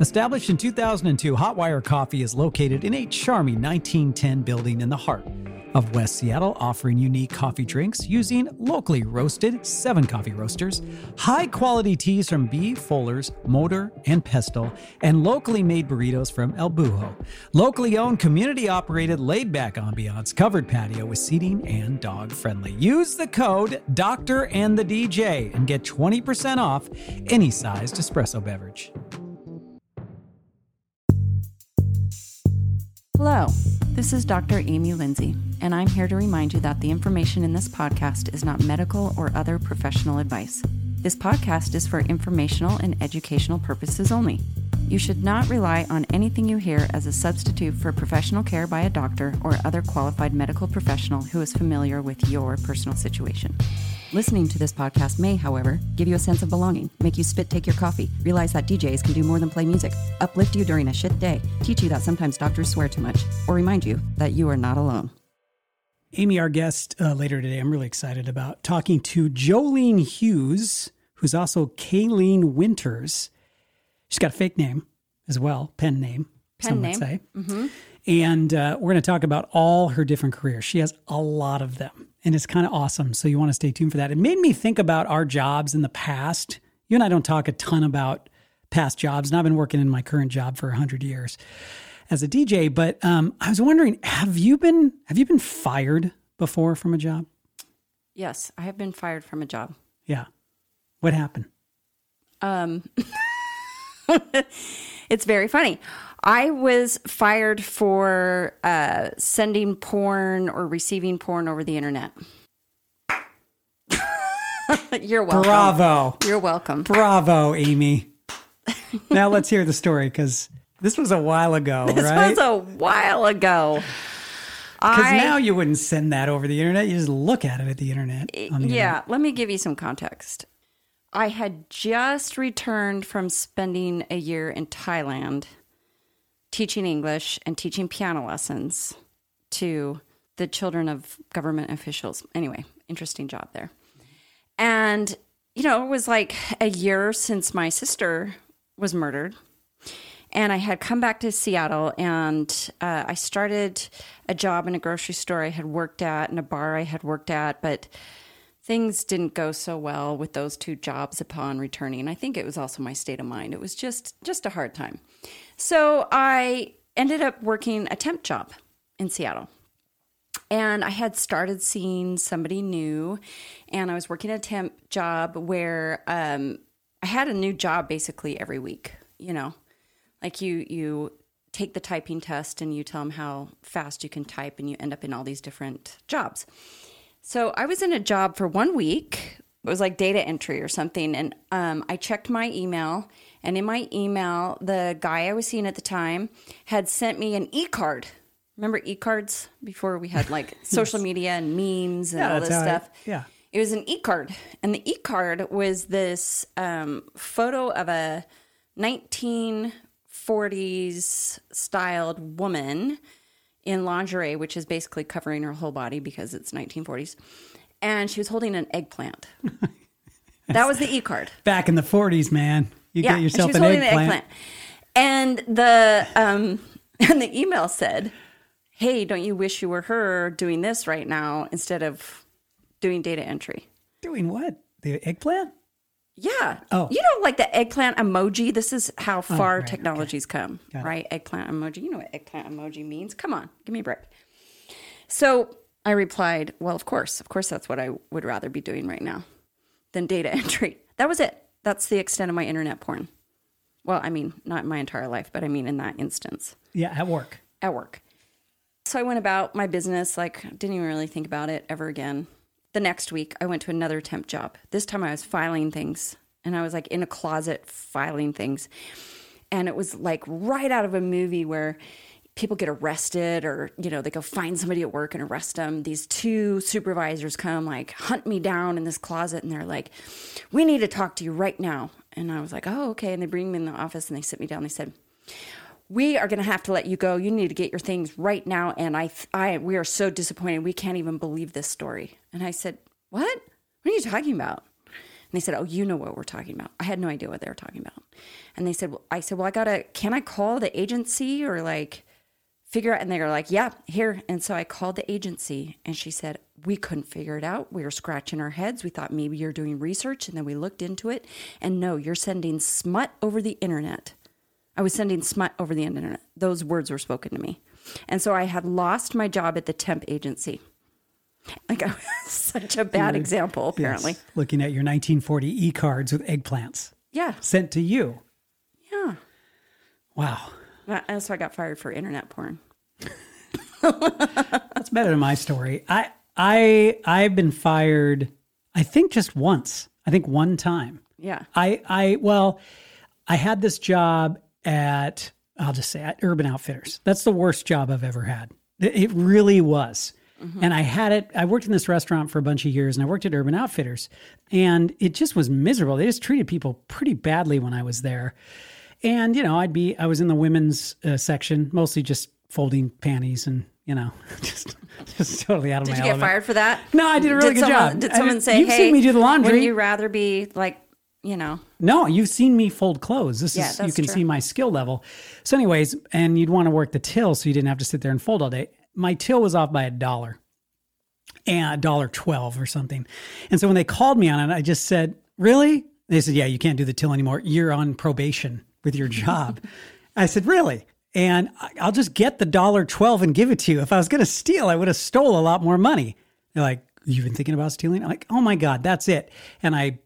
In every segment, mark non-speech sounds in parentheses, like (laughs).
Established in 2002, Hotwire Coffee is located in a charming 1910 building in the heart of West Seattle, offering unique coffee drinks using locally roasted seven coffee roasters, high quality teas from B. Fuller's, Mortar, and Pestle, and locally made burritos from El Bujo. Locally owned, community operated, laid back ambiance, covered patio with seating and dog friendly. Use the code Doctor and the DJ and get 20% off any sized espresso beverage. Hello, this is Dr. Amy Lindsay, and I'm here to remind you that the information in this podcast is not medical or other professional advice. This podcast is for informational and educational purposes only. You should not rely on anything you hear as a substitute for professional care by a doctor or other qualified medical professional who is familiar with your personal situation. Listening to this podcast may, however, give you a sense of belonging, make you spit take your coffee, realize that DJs can do more than play music, uplift you during a shit day, teach you that sometimes doctors swear too much, or remind you that you are not alone. Amy, our guest uh, later today, I'm really excited about talking to Joleen Hughes, who's also Kayleen Winters. She's got a fake name as well, pen name, Pen some name. would say. Mm-hmm. And uh, we're going to talk about all her different careers. She has a lot of them, and it's kind of awesome. So you want to stay tuned for that. It made me think about our jobs in the past. You and I don't talk a ton about past jobs, and I've been working in my current job for 100 years as a DJ. But um, I was wondering, have you been have you been fired before from a job? Yes, I have been fired from a job. Yeah. What happened? Um, (laughs) it's very funny. I was fired for uh, sending porn or receiving porn over the internet. (laughs) You're welcome. Bravo. You're welcome. Bravo, Amy. now let's hear the story because this was a while ago, right? (laughs) This right? was a while ago. Because now you wouldn't send that over the internet. You just look at it at the internet. the yeah, let me give you some context. I had just returned from spending a year in Thailand teaching English and teaching piano lessons to the children of government officials. Anyway, interesting job there. And, you know, it was like a year since my sister was murdered. And I had come back to Seattle and uh, I started a job in a grocery store I had worked at and a bar I had worked at, but things didn't go so well with those two jobs upon returning. I think it was also my state of mind. It was just just a hard time. So I ended up working a temp job in Seattle. And I had started seeing somebody new, and I was working a temp job where um, I had a new job basically every week. You know, like you you take the typing test and you tell them how fast you can type, and you end up in all these different jobs. So I was in a job for one week. It was like data entry or something. And um, I checked my email. And in my email, the guy I was seeing at the time had sent me an e card. Remember e cards before we had like (laughs) social media and memes and Yeah, all this how I- stuff? yeah. It was an e card. And the e card was this um, photo of a 1940s styled woman in lingerie, which is basically covering her whole body because it's 1940s. And she was holding an eggplant. (laughs) that was the e card. Back in the 40s, man. You Yeah, get yourself and she an was holding eggplant. And the um, (laughs) and the email said, "Hey, don't you wish you were her doing this right now instead of doing data entry?" Doing what? The eggplant? Yeah. Oh. You know, like the eggplant emoji. This is how far right, technology's come, Got it. right? Eggplant emoji. You know what eggplant emoji means. Come on, give me a break. So I replied, Well, of course. Of course, that's what I would rather be doing right now than data (laughs) entry. That was it. That's the extent of my internet porn. Well, I mean, not my entire life, but I mean in that instance Yeah, at work. at work. So I went about my business, like, didn't even really think about it ever again. The next week, I went to another temp job. This time I was filing things, and I was like in a closet filing things. And it was like right out of a movie where people get arrested or, you know, they go find somebody at work and arrest them. These two supervisors come, like, hunt me down in this closet, and they're like, we need to talk to you right now. And I was like, oh, okay. And they bring me in the office and they sit me down. They said, we are going to have to let you go. You need to get your things right now. And I, I, we are so disappointed. We can't even believe this story. And I said, what? What are you talking about? And they said, "Oh, you know what we're talking about." I had no idea what they were talking about. And they said, well, "I said, well, I gotta. Can I call the agency or like figure out?" And they were like, "Yeah, here." And so I called the agency, and she said, "We couldn't figure it out. We were scratching our heads. We thought maybe you're doing research, and then we looked into it, and no, you're sending smut over the internet." I was sending smut over the internet. Those words were spoken to me. And so I had lost my job at the temp agency. Like (laughs) I was such a bad example, apparently. Yes, looking at your 1940 e cards with eggplants Yeah. sent to you. Yeah. Wow. And why I got fired for internet porn. (laughs) (laughs) That's better than my story. I I I've been fired I think just once. I think one time. Yeah. I I well, I had this job at I'll just say at Urban Outfitters. That's the worst job I've ever had. It, it really was. Mm-hmm. And I had it. I worked in this restaurant for a bunch of years, and I worked at Urban Outfitters, and it just was miserable. They just treated people pretty badly when I was there. And you know, I'd be I was in the women's uh, section, mostly just folding panties and you know, (laughs) just just totally out of Did my Did you get fired for that? No, I did a really good someone, job. Did someone did- say, you've hey, seen me do the laundry." Wouldn't you rather be like, you know, No, you've seen me fold clothes. This Yeah, is you can true. see my skill level. So, anyways, and you'd want to work the till so you didn't have to sit there and fold all day. My till was off by a dollar and a dollar twelve or something. And so when they called me on it, I just said, Really? They said, Yeah, you can't do the till anymore. You're on probation with your job. I said, Really? And I'll just get the dollar twelve and give it to you. If I was gonna steal, I would have stole a lot more money. They're like, You've been thinking about stealing? I'm like, oh my God, that's it. And I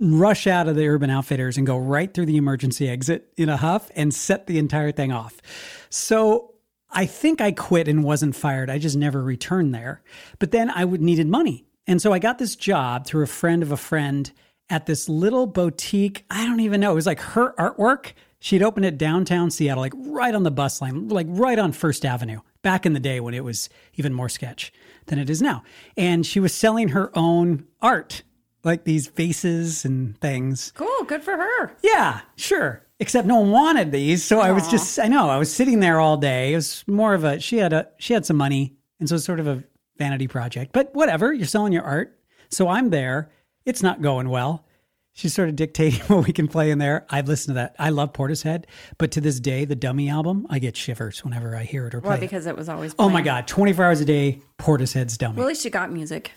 rush out of the Urban Outfitters and go right through the emergency exit in a huff and set the entire thing off. So I think I quit and wasn't fired. I just never returned there. But then I would needed money. And so I got this job through a friend of a friend at this little boutique. I don't even know. It was like her artwork. She'd opened it downtown Seattle, like right on the bus line, like right on First Avenue, back in the day when it was even more sketch than it is now. And she was selling her own art, like these vases and things. cool, good for her. Yeah, sure. Except no one wanted these, so I was just I know, I was sitting there all day. It was more of a she had a she had some money, and so it's sort of a vanity project. But whatever, you're selling your art. So I'm there. It's not going well. She's sort of dictating (laughs) what we can play in there. I've listened to that. I love Portishead, but to this day, the Dummy album, I get shivers whenever I hear it or play Well, it. because it was always. Oh my. God, 24 hours a day, Portishead's Dummy. Well, at least you got music.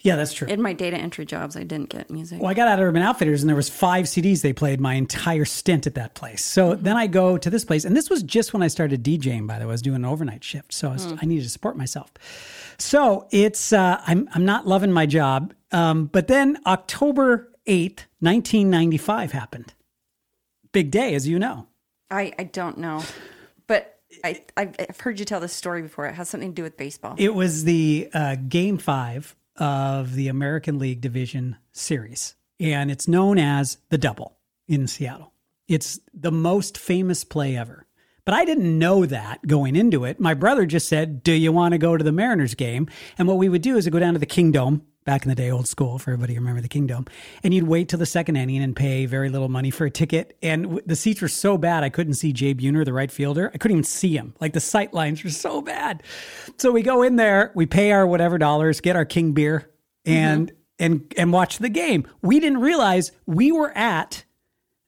yeah, that's true. In my data entry jobs, I didn't get music. Well, I got out of Urban Outfitters and there was five CDs they played my entire stint at that place. So then I go to this place, and this was just when I started DJing. By the way, I was doing an overnight shift, so I, was, I needed to support myself. So it's uh, I'm I'm not loving my job. Um, but then October eighth, nineteen ninety five happened. Big day, as you know. I, I don't know, but I I've I've heard you tell this story before. It has something to do with baseball. It was the uh, game five of the American League Division Series, and it's known as the double in Seattle. It's the most famous play ever. But I didn't know that going into it. My brother just said, Do you want to go to the Mariners game? And what we would do is go down to the Kingdome, back in the day, old school, for everybody who remember the Kingdome. And you'd wait till the second inning and pay very little money for a ticket. And w- the seats were so bad, I couldn't see Jay Buhner, the right fielder. I couldn't even see him. Like the sight lines were so bad. So we go in there, we pay our whatever dollars, get our King beer, and mm-hmm. and and watch the game. We didn't realize we were at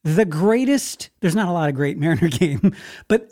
the greatest there's not a lot of great mariner (laughs) game but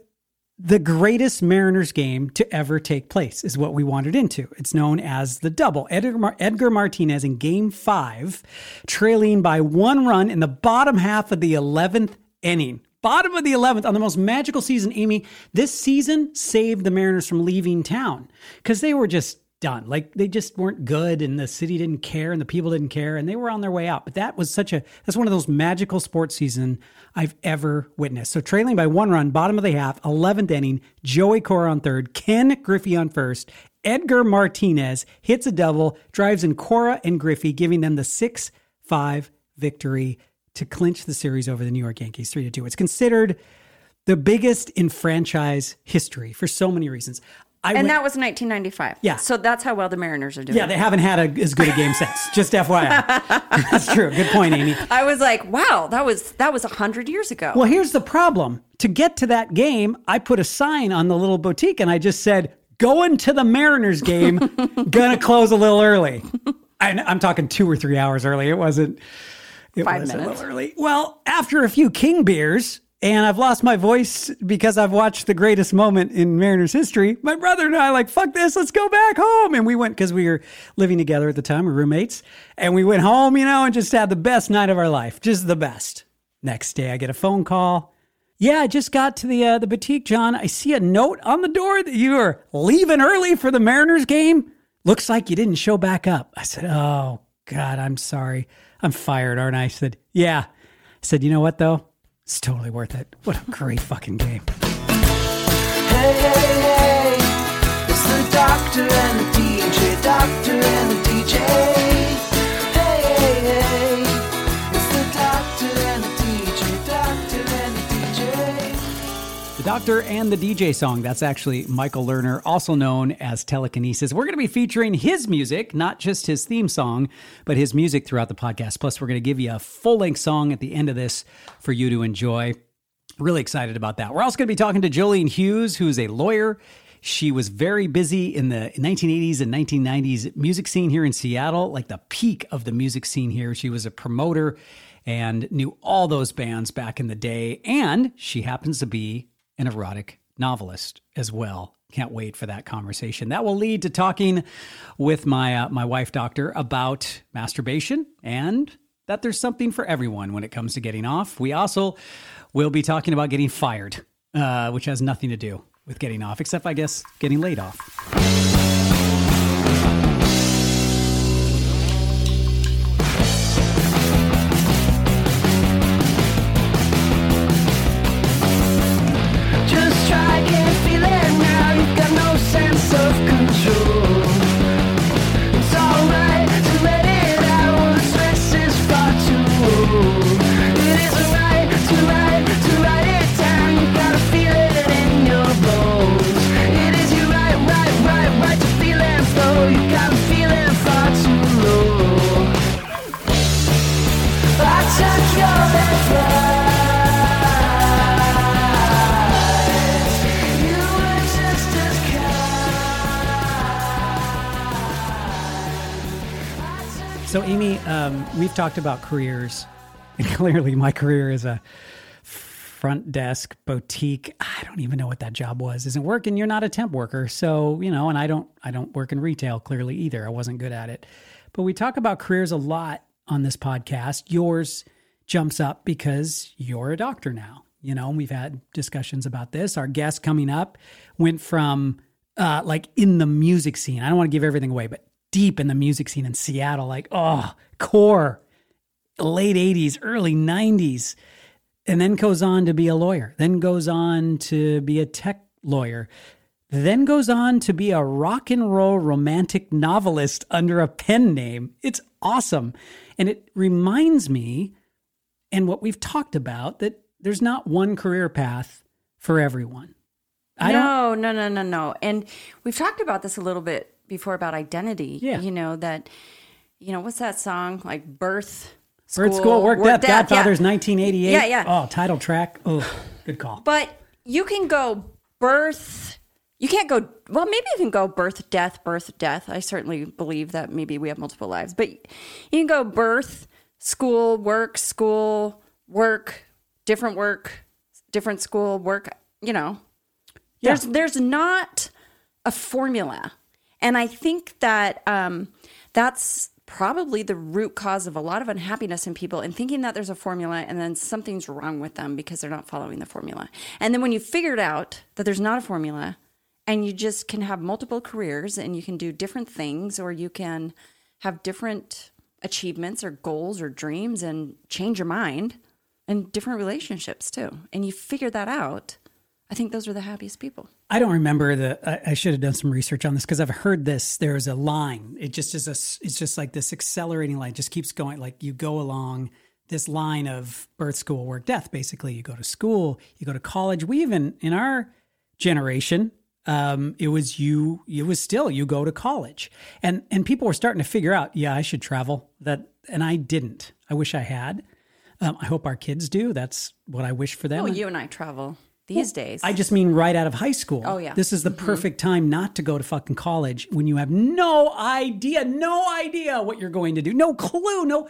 the greatest mariners game to ever take place is what we wandered into. It's known as the double. Edgar, Mar- edgar martinez in game five trailing by one run in the bottom half of the 11th inning. Bottom of the 11th on the most magical season amy. This season saved the mariners from leaving town because they were just done. Like they just weren't good and the city didn't care and the people didn't care and they were on their way out. But that was such a that's one of those magical sports season I've ever witnessed. So trailing by one run, bottom of the half, 11th inning, Joey Cora on third, Ken Griffey on first, Edgar Martinez hits a double, drives in Cora and Griffey, giving them the 6-5 victory to clinch the series over the New York Yankees 3 to 2. It's considered the biggest in franchise history for so many reasons. I and went- that was 1995. Yeah. So that's how well the Mariners are doing. yeah, they haven't had a, as good a game since. Just FYI. (laughs) That's true. Good point, Amy. I was like, wow, that was that was hundred years ago. Well, here's the problem. To get to that game, I put a sign on the little boutique and I just said, going to the Mariners game, (laughs) gonna close a little early. I, I'm talking two or three hours early. It wasn't. It Five was a minutes. little early. Well, after a few King beers, and I've lost my voice because I've watched the greatest moment in Mariners history. My brother and I like, fuck this, let's go back home. And we went because we were living together at the time, we were roommates, and we went home, you know, and just had the best night of our life, just the best. Next day, I get a phone call. Yeah, I just got to the uh, the boutique, John. I see a note on the door that you are leaving early for the Mariners game. Looks like you didn't show back up. I said, "Oh God, I'm sorry. I'm fired, aren't I?" I said, "Yeah." I said, "You know what though? It's totally worth it. What a great fucking game." Hey, hey, hey, it's the doctor and the DJ, doctor and the DJ. Doctor and the DJ song. That's actually Michael Lerner, also known as Telekinesis. We're going to be featuring his music, not just his theme song, but his music throughout the podcast. Plus, we're going to give you a full length song at the end of this for you to enjoy. Really excited about that. We're also going to be talking to Joleen Hughes, who is a lawyer. She was very busy in the 1980s and 1990s music scene here in Seattle, like the peak of the music scene here. She was a promoter and knew all those bands back in the day. And she happens to be an erotic novelist as well. Can't wait for that conversation. That will lead to talking with my uh, my wife, doctor, about masturbation and that there's something for everyone when it comes to getting off. We also will be talking about getting fired, uh, which has nothing to do with getting off, except I guess getting laid off. Talked about careers, and (laughs) clearly my career is a front desk boutique. I don't even know what that job was. Isn't working. You're not a temp worker, so you know. And I don't. I don't work in retail clearly either. I wasn't good at it. But we talk about careers a lot on this podcast. Yours jumps up because you're a doctor now. You know, we've had discussions about this. Our guest coming up went from uh, like in the music scene. I don't want to give everything away, but deep in the music scene in Seattle, like oh, core, late '80s, early '90s, and then goes on to be a lawyer. Then goes on to be a tech lawyer. Then goes on to be a rock and roll romantic novelist under a pen name. It's awesome. And it reminds me, and what we've talked about, that there's not one career path for everyone. I don't no, no, no, no, no. And we've talked about this a little bit before about identity. Yeah. You know, that, you know, what's that song? Like birth, Birth school, work, death, yeah. Godfather's 1988. Yeah, yeah. Oh, title track. Oh, good call. But you can go birth. You can't go, well, maybe you can go birth, death, birth, death. I certainly believe that maybe we have multiple lives, but you can go birth, school, work, school, work, different work, different school, work, you know. Yeah. There's there's not a formula. And I think that um, that's probably the root cause of a lot of unhappiness in people and thinking that there's a formula and then something's wrong with them because they're not following the formula. And then when you figured out that there's not a formula and you just can have multiple careers and you can do different things or you can have different achievements or goals or dreams and change your mind and different relationships too. And you figure that out, I think those are the happiest people. I don't remember the. I, I should have done some research on this because I've heard this. There's a line. It just is a. It's just like this accelerating line. Just keeps going. Like you go along this line of birth, school, work, death. Basically, you go to school, you go to college. We even in our generation, um, it was you. It was still you go to college, and and people were starting to figure out. Yeah, I should travel. That and I didn't. I wish I had. Um, I hope our kids do. That's what I wish for them. Oh, you and I travel these days. I just mean right out of high school. Oh, yeah. This is the mm-hmm. perfect time not to go to fucking college when you have no idea, no idea what you're going to do, no clue, no.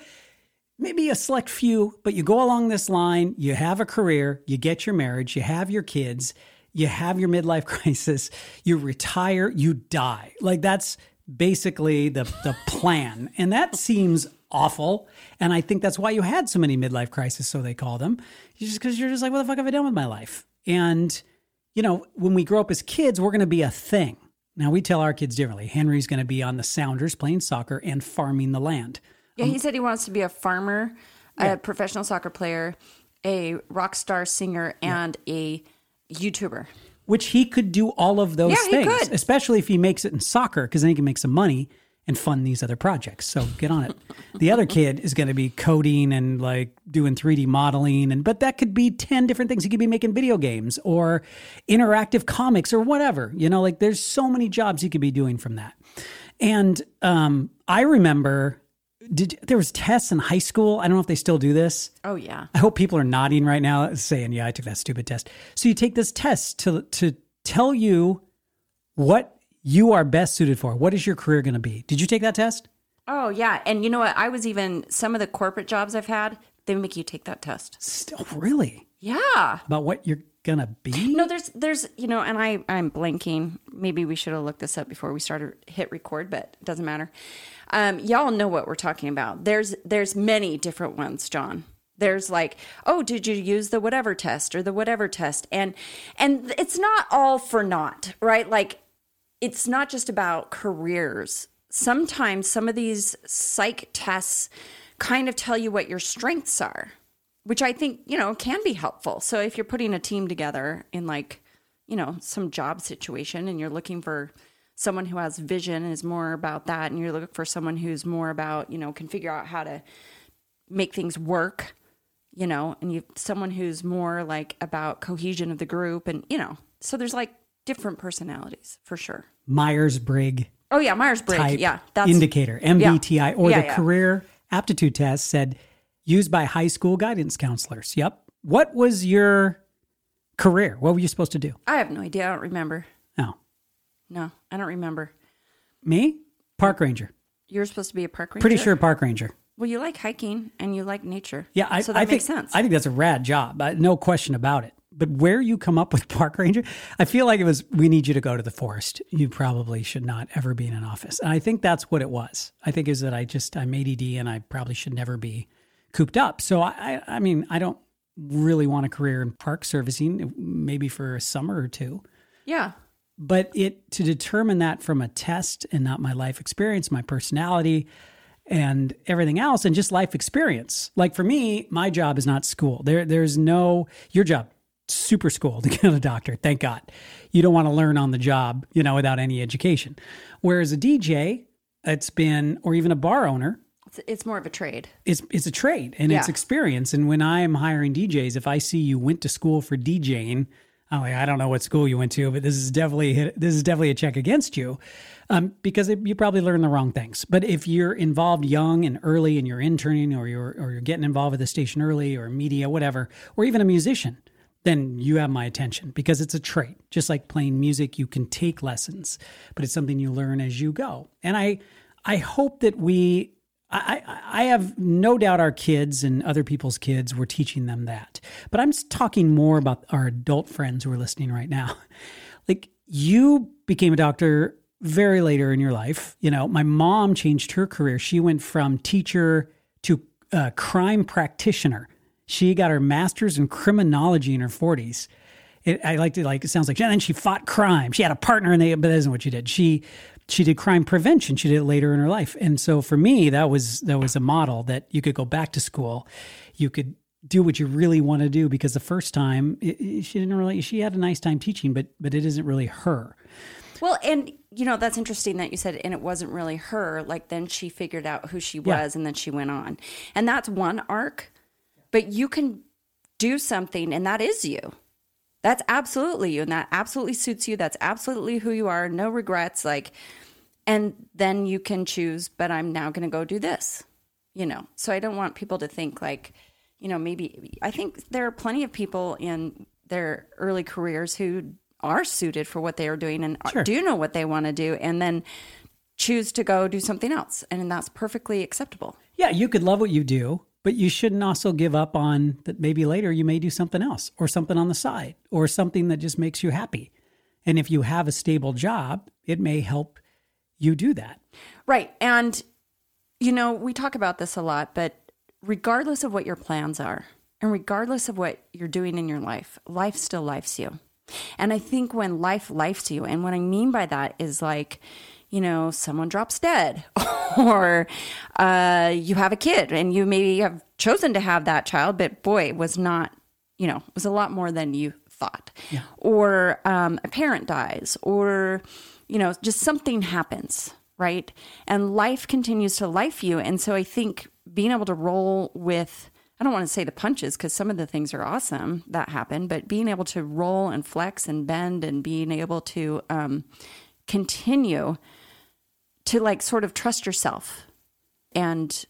maybe a select few, but you go along this line, you have a career, you get your marriage, you have your kids, you have your midlife (laughs) crisis, you retire, you die. Like that's basically the the plan. And that seems awful. And I think that's why you had so many midlife crises, so they call them. Just because you're just like, what the fuck have I done with my life? And you know, when we grow up as kids, we're going to be a thing. Now we tell our kids differently. Henry's going to be on the Sounders playing soccer and farming the land. Yeah, he um, said he wants to be a farmer, a professional soccer player, a rock star singer, and a YouTuber. which he could do all of those Yeah, things, especially if he makes it in soccer, because then he can make some money and fund these other projects. So get on it. the other (laughs) kid is going to be coding and like doing 3D modeling, and but that could be 10 different things. He could be making video games or interactive comics or whatever. You know, like there's so many jobs he could be doing from that. And um, I remember did there was tests in high school. I don't know if they still do this. Oh yeah. I hope people are nodding right now, saying, "Yeah, I took that stupid test." So you take this test to to tell you what you are best suited for. What is your career going to be? Did you take that test? Oh yeah. And you know what? I was even some of the corporate jobs I've had, they make you take that test. Still, really Yeah. about what you're gonna be? No, there's there's you know, and I I'm blanking. Maybe we should have looked this up before we started hit record, but it doesn't matter. Um, y'all know what we're talking about. There's there's many different ones, John. There's like, oh, did you use the whatever test or the whatever test? And and it's not all for naught, right? Like it's not just about careers. Sometimes some of these psych tests kind of tell you what your strengths are, which I think, you know, can be helpful. So if you're putting a team together in like, you know, some job situation and you're looking for someone who has vision and is more about that and you're looking for someone who's more about, you know, can figure out how to make things work, you know, and you someone who's more like about cohesion of the group and, you know, so there's like different personalities for sure. Myers Briggs Oh yeah, Myers Briggs. Yeah, that's indicator MBTI or Yeah, the yeah. career aptitude test said used by high school guidance counselors. Yep. What was your career? What were you supposed to do? I have no idea. I don't remember. Oh, No, I don't remember. me, park ranger. You're supposed to be a park ranger. Pretty sure park ranger. Well, you like hiking and you like nature. Yeah, I, so that I makes think sense. I think that's a rad job. No question about it. But where you come up with (laughs) park ranger, I feel like it was we need you to go to the forest. You probably should not ever be in an office. And I think that's what it was. I think is that I just I'm ADD and I probably should never be cooped up. So I I I mean I don't really want a career in park servicing, maybe for a summer or two yeah. but it to determine that from a test and not my life experience my personality and everything else and just life experience like for me my job is not school there there's no your job super school to (laughs) get a doctor thank god you don't want to learn on the job you know without any education whereas a dj it's been or even a bar owner It's, it's more of a trade. it's it's a trade and it's experience. And when I'm hiring DJs, if I see you went to school for DJing, I'm like, I don't know what school you went to, but this is definitely this is definitely a check against you, um, because it, you probably learned the wrong things. But if you're involved young and early, and you're interning, or you're or you're getting involved with the station early, or media, whatever, or even a musician, then you have my attention because it's a trait. Just like playing music, you can take lessons, but it's something you learn as you go. And I I hope that we I, I have no doubt our kids and other people's kids were teaching them that. But I'm talking more about our adult friends who are listening right now. (laughs) Like you became a doctor very later in your life. You know, my mom changed her career. She went from teacher to uh, crime practitioner. She got her master's in criminology in her 40s. It, I like to like it sounds like and then she fought crime. She had a partner and they but that isn't what she did. She she did crime prevention. She did it later in her life. And so for me that was that was a model that you could go back to school. You could do what you really want to do because the first time it, it- she didn't really she had a nice time teaching but but it isn't really her. Well, and you know that's interesting that you said, and it wasn't really her. Like then she figured out who she Yeah. was, and then she went on, and that's one arc. But you can do something, and that is you. That's absolutely you, and that absolutely suits you. That's absolutely who you are. No regrets. Like, and then you can choose. But I'm now going to go do this. You know. So I don't want people to think like, you know, maybe I think there are plenty of people in their early careers who are suited for what they are doing and Sure. do know what they want to do, and then choose to go do something else, and that's perfectly acceptable. Yeah, you could love what you do, but you shouldn't also give up on that maybe later you may do something else or something on the side or something that just makes you happy. And if you have a stable job, it may help you do that. Right. And, you know, we talk about this a lot, but regardless of what your plans are and regardless of what you're doing in your life, life still lifes you. And I think when life lifes you, and what I mean by that is like, you know, someone drops dead, (laughs) or uh, you have a kid and you maybe have chosen to have that child, but boy, it was not, you know, it was a lot more than you thought. Or um, a parent dies, or, you know, just something happens, right? And life continues to life you. And so I think being able to roll with, I don't want to say the punches because some of the things are awesome that happen, but being able to roll and flex and bend and being able to um, continue to like sort of trust yourself and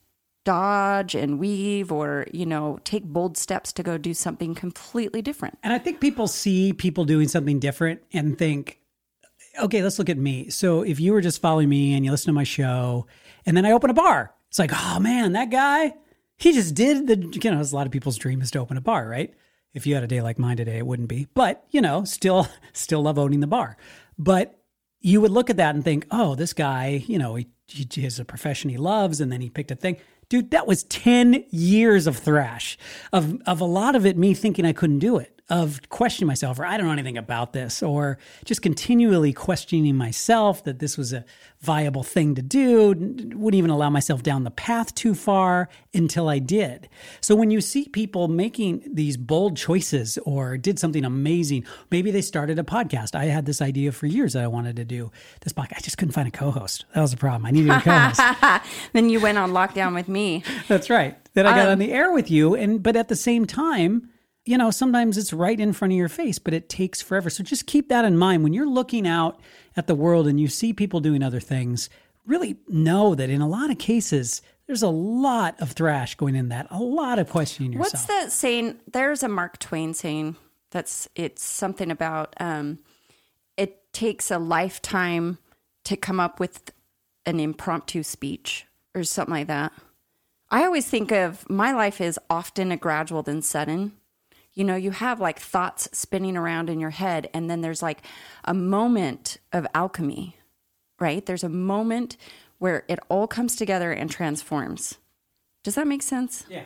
dodge and weave or, you know, take bold steps to go do something completely different. And I think people see people doing something different and think, okay, let's look at me. So if you were just following me and you listen to my show, and then I open a bar, it's like, oh man, that guy, he just did the, you know, a lot of people's dream is to open a bar, right? If you had a day like mine today, it wouldn't be. But, you know, still, (laughs) still love owning the bar. But you would look at that and think, oh, this guy, you know, he, he has a profession he loves, and then he picked a thing. Dude, that was 10 years of thrash, of, of a lot of it me thinking I couldn't do it, of questioning myself, or I don't know anything about this, or just continually questioning myself that this was a viable thing to do, wouldn't even allow myself down the path too far until I did. So when you see people making these bold choices or did something amazing, maybe they started a podcast. I had this idea for years that I wanted to do this podcast. I just couldn't find a co-host. That was the problem. I needed a co-host. (laughs) then you went on lockdown with me. That's right. Then I got um, on the air with you, and but at the same time, you know, sometimes it's right in front of your face, but it takes forever. So just keep that in mind when you're looking out at the world and you see people doing other things. Really know that in a lot of cases, there's a lot of thrash going in that, a lot of questioning yourself. What's that saying? There's a Mark Twain saying that's it's something about um, it takes a lifetime to come up with an impromptu speech or something like that. I always think of my life is often a gradual than sudden. You know, you have like thoughts spinning around in your head, and then there's like a moment of alchemy, right? There's a moment where it all comes together and transforms. Does that make sense? yeah.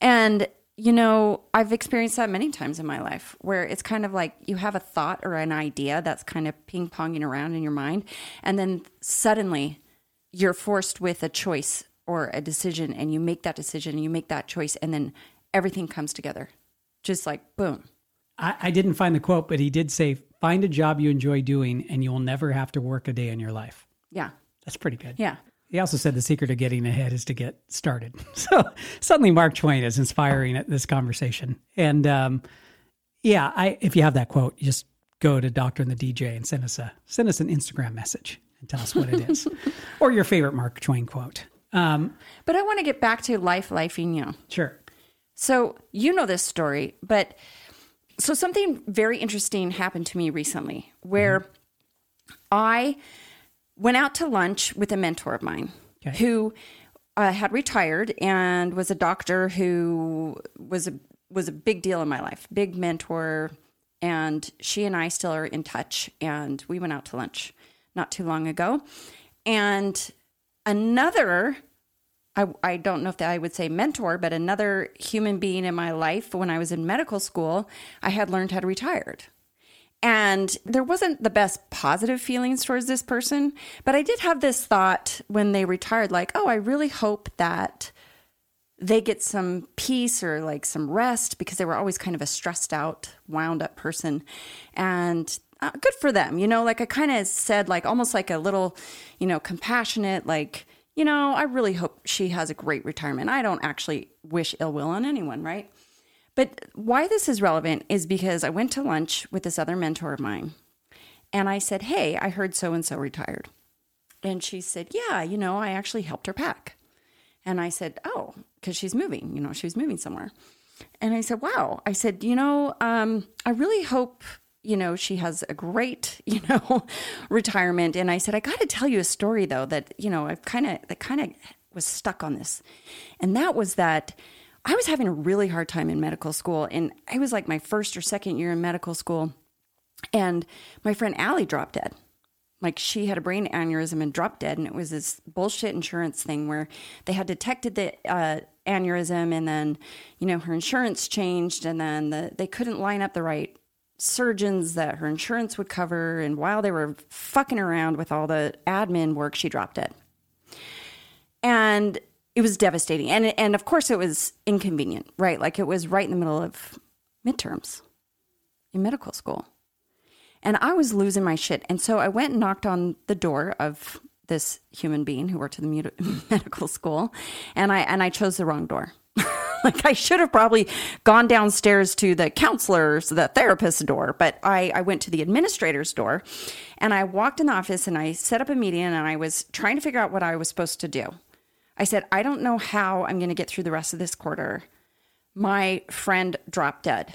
And, you know, I've experienced that many times in my life where it's kind of like you have a thought or an idea that's kind of ping ponging around in your mind. And then suddenly you're forced with a choice or a decision, and you make that decision and you make that choice, and then everything comes together. Just like boom. I, I didn't find the quote, but he did say, find a job you enjoy doing and you'll never have to work a day in your life. Yeah. That's pretty good. Yeah. He also said the secret of getting ahead is to get started. (laughs) So suddenly Mark Twain is inspiring at this conversation. And um, yeah, I if you have that quote, just go to Doctor and the DJ and send us a send us an Instagram message and tell us what it is. (laughs) or your favorite Mark Twain quote. Um, But I want to get back to life, lifing you. sure. So you know this story, but so something very interesting happened to me recently where I went out to lunch with a mentor of mine Okay. who uh, had retired and was a doctor who was a was a big deal in my life, big mentor, and she and I still are in touch. And we went out to lunch not too long ago, and another I, I don't know if I would say mentor, but another human being in my life when I was in medical school, I had learned how to retire. And there wasn't the best positive feelings towards this person, but I did have this thought when they retired like, oh, I really hope that they get some peace or like some rest because they were always kind of a stressed out, wound up person. And uh, good for them. You know, like I kind of said, like almost like a little, you know, compassionate, like, you know, I really hope she has a great retirement. I don't actually wish ill will on anyone, right? But why this is relevant is because I went to lunch with this other mentor of mine and I said, Hey, I heard so and so retired. And she said, Yeah, you know, I actually helped her pack. And I said, Oh, because she's moving, you know, she was moving somewhere. And I said, Wow. I said, You know, um, I really hope, you know, she has a great, (laughs) you know, retirement. And I said, I got to tell you a story though that, you know, I've kind of, that kind of was stuck on this. And that was that I was having a really hard time in medical school. And I was like my first or second year in medical school. And my friend Allie dropped dead. Like she had a brain aneurysm and dropped dead. And it was this bullshit insurance thing where they had detected the uh, aneurysm and then, you know, her insurance changed and then the, they couldn't line up the right surgeons that her insurance would cover. And while they were fucking around with all the admin work, she dropped it. And it was devastating. And, and of course, it was inconvenient, right? Like it was right in the middle of midterms in medical school. And I was losing my shit. And so I went and knocked on the door of this human being who worked in the (laughs) medical school. And I, and I chose the wrong door. (laughs) (laughs) like I should have probably gone downstairs to the counselor's, the therapist's door, but I, I went to the administrator's door and I walked in the office and I set up a meeting and I was trying to figure out what I was supposed to do. I said, I don't know how I'm going to get through the rest of this quarter. My friend dropped dead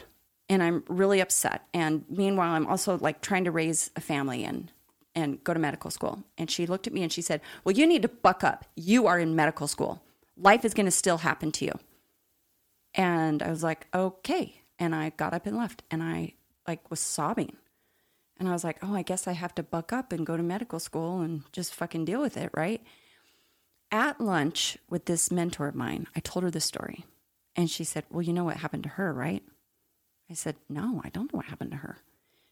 and I'm really upset. And meanwhile, I'm also like trying to raise a family and and go to medical school. And she looked at me and she said, "Well, you need to buck up. You are in medical school. Life is going to still happen to you." And I was like, "Okay." And I got up and left and I like was sobbing. And I was like, "Oh, I guess I have to buck up and go to medical school and just fucking deal with it, right?" At lunch with this mentor of mine, I told her the story. And she said, Well, you know what happened to her, right? I said, No, I don't know what happened to her.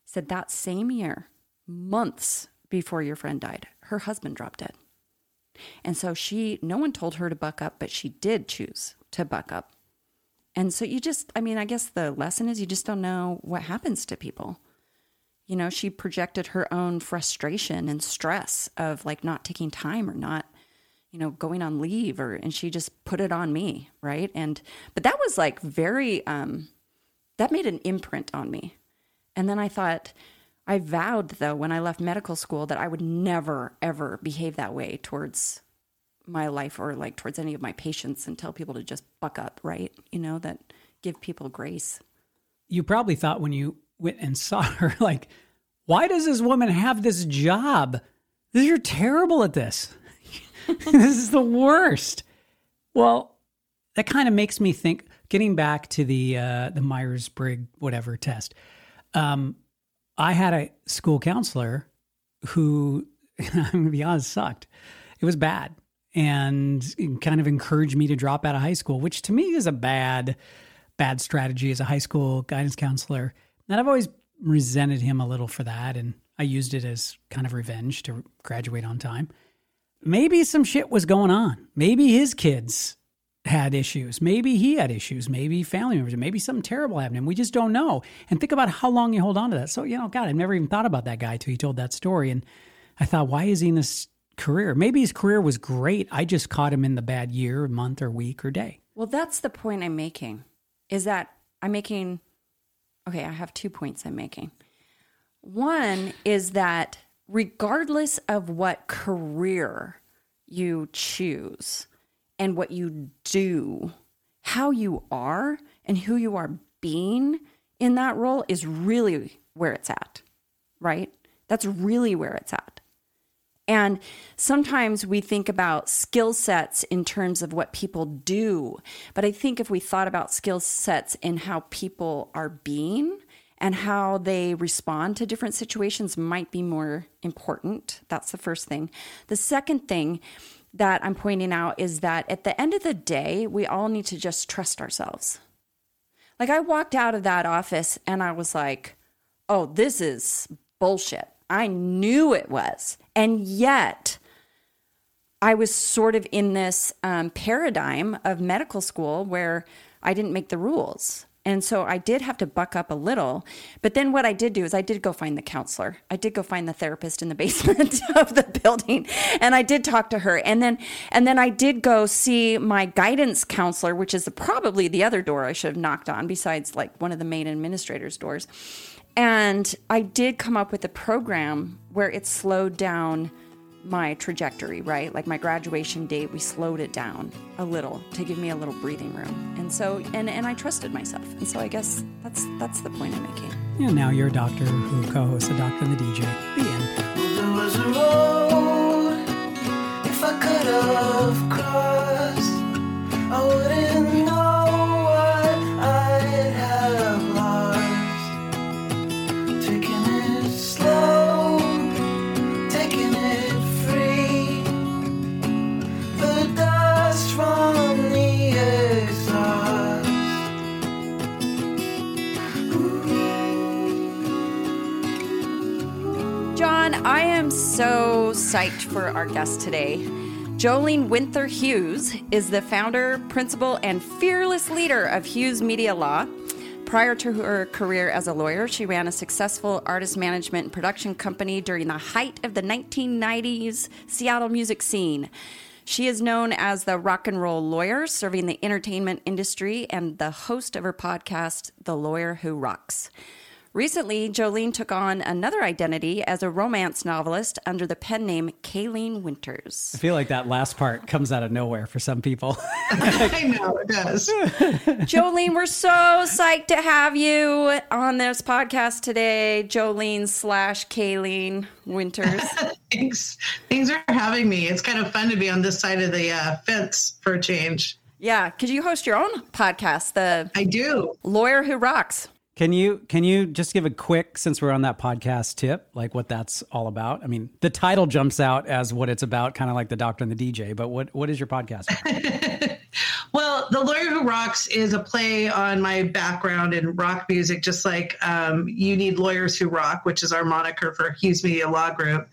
said, That same year, months before your friend died, her husband dropped dead. And so she, no one told her to buck up, but she did choose to buck up. And so you just, I mean, I guess the lesson is you just don't know what happens to people. You know, she projected her own frustration and stress of like not taking time or not you know going on leave or and she just put it on me right and but that was like very um that made an imprint on me and then i thought i vowed though when i left medical school that i would never ever behave that way towards my life or like towards any of my patients and tell people to just buck up right you know that give people grace You probably thought when you went and saw (laughs) her, like, why does this woman have this job? You're terrible at this. (laughs) this is the worst. Well, that kind of makes me think. Getting back to the uh, the Myers Briggs whatever test, um, I had a school counselor who (laughs) I'm gonna be honest sucked. It was bad and kind of encouraged me to drop out of high school, which to me is a bad bad strategy as a high school guidance counselor. And I've always resented him a little for that, and I used it as kind of revenge to graduate on time maybe some shit was going on. Maybe his kids had issues. Maybe he had issues. Maybe family members. Maybe something terrible happened. And we just don't know. And think about how long you hold on to that. So, you know, God, I've never even thought about that guy till he told that story. And I thought, why is he in this career? Maybe his career was great. I just caught him in the bad year, month, or week, or day. Well, that's the point I'm making. Is that I'm making okay, I have two points I'm making. One is that regardless of what career you choose and what you do, how you are and who you are being in that role is really where it's at, right? That's really where it's at. And sometimes we think about skill sets in terms of what people do. But I think if we thought about skill sets in how people are being and how they respond to different situations might be more important. That's the first thing. The second thing that I'm pointing out is that at the end of the day, we all need to just trust ourselves. Like I walked out of that office and I was like, oh, this is bullshit. I knew it was. And yet, I was sort of in this um, paradigm of medical school where I didn't make the rules. And so I did have to buck up a little. But then what I did do is I did go find the counselor. I did go find the therapist in the (laughs) basement of the building and I did talk to her. And then and then I did go see my guidance counselor, which is probably the other door I should have knocked on besides like one of the main administrator's doors. And I did come up with a program where it slowed down my trajectory, right? Like my graduation date, we slowed it down a little to give me a little breathing room. And so and and I trusted myself. And so I guess that's that's the point I'm making. And now you're a doctor who co-hosts a doctor and the DJ. The end. I am so psyched for our guest today. Joleen Winther Hughes is the founder, principal, and fearless leader of Hughes Media Law. Prior to her career as a lawyer, she ran a successful artist management and production company during the height of the 1990s Seattle music scene. She is known as the rock and roll lawyer, serving the entertainment industry, and the host of her podcast, The Lawyer Who Rocks. Recently, Joleen took on another identity as a romance novelist under the pen name Kayleen Winters. I feel like that last part comes out of nowhere for some people. (laughs) I know it does. (laughs) Joleen, we're so psyched to have you on this podcast today. Joleen slash Kayleen Winters. (laughs) Thanks. Thanks for having me. It's kind of fun to be on this side of the uh, fence for a change. yeah, could you host your own podcast, The I do. Lawyer Who Rocks? Can you can you just give a quick since we're on that podcast tip, like what that's all about? I mean, the title jumps out as what it's about, kind of like the doctor and the DJ, but what what is your podcast? (laughs) Well, The Lawyer Who Rocks is a play on my background in rock music, just like um, You Need Lawyers Who Rock, which is our moniker for Hughes Media Law Group.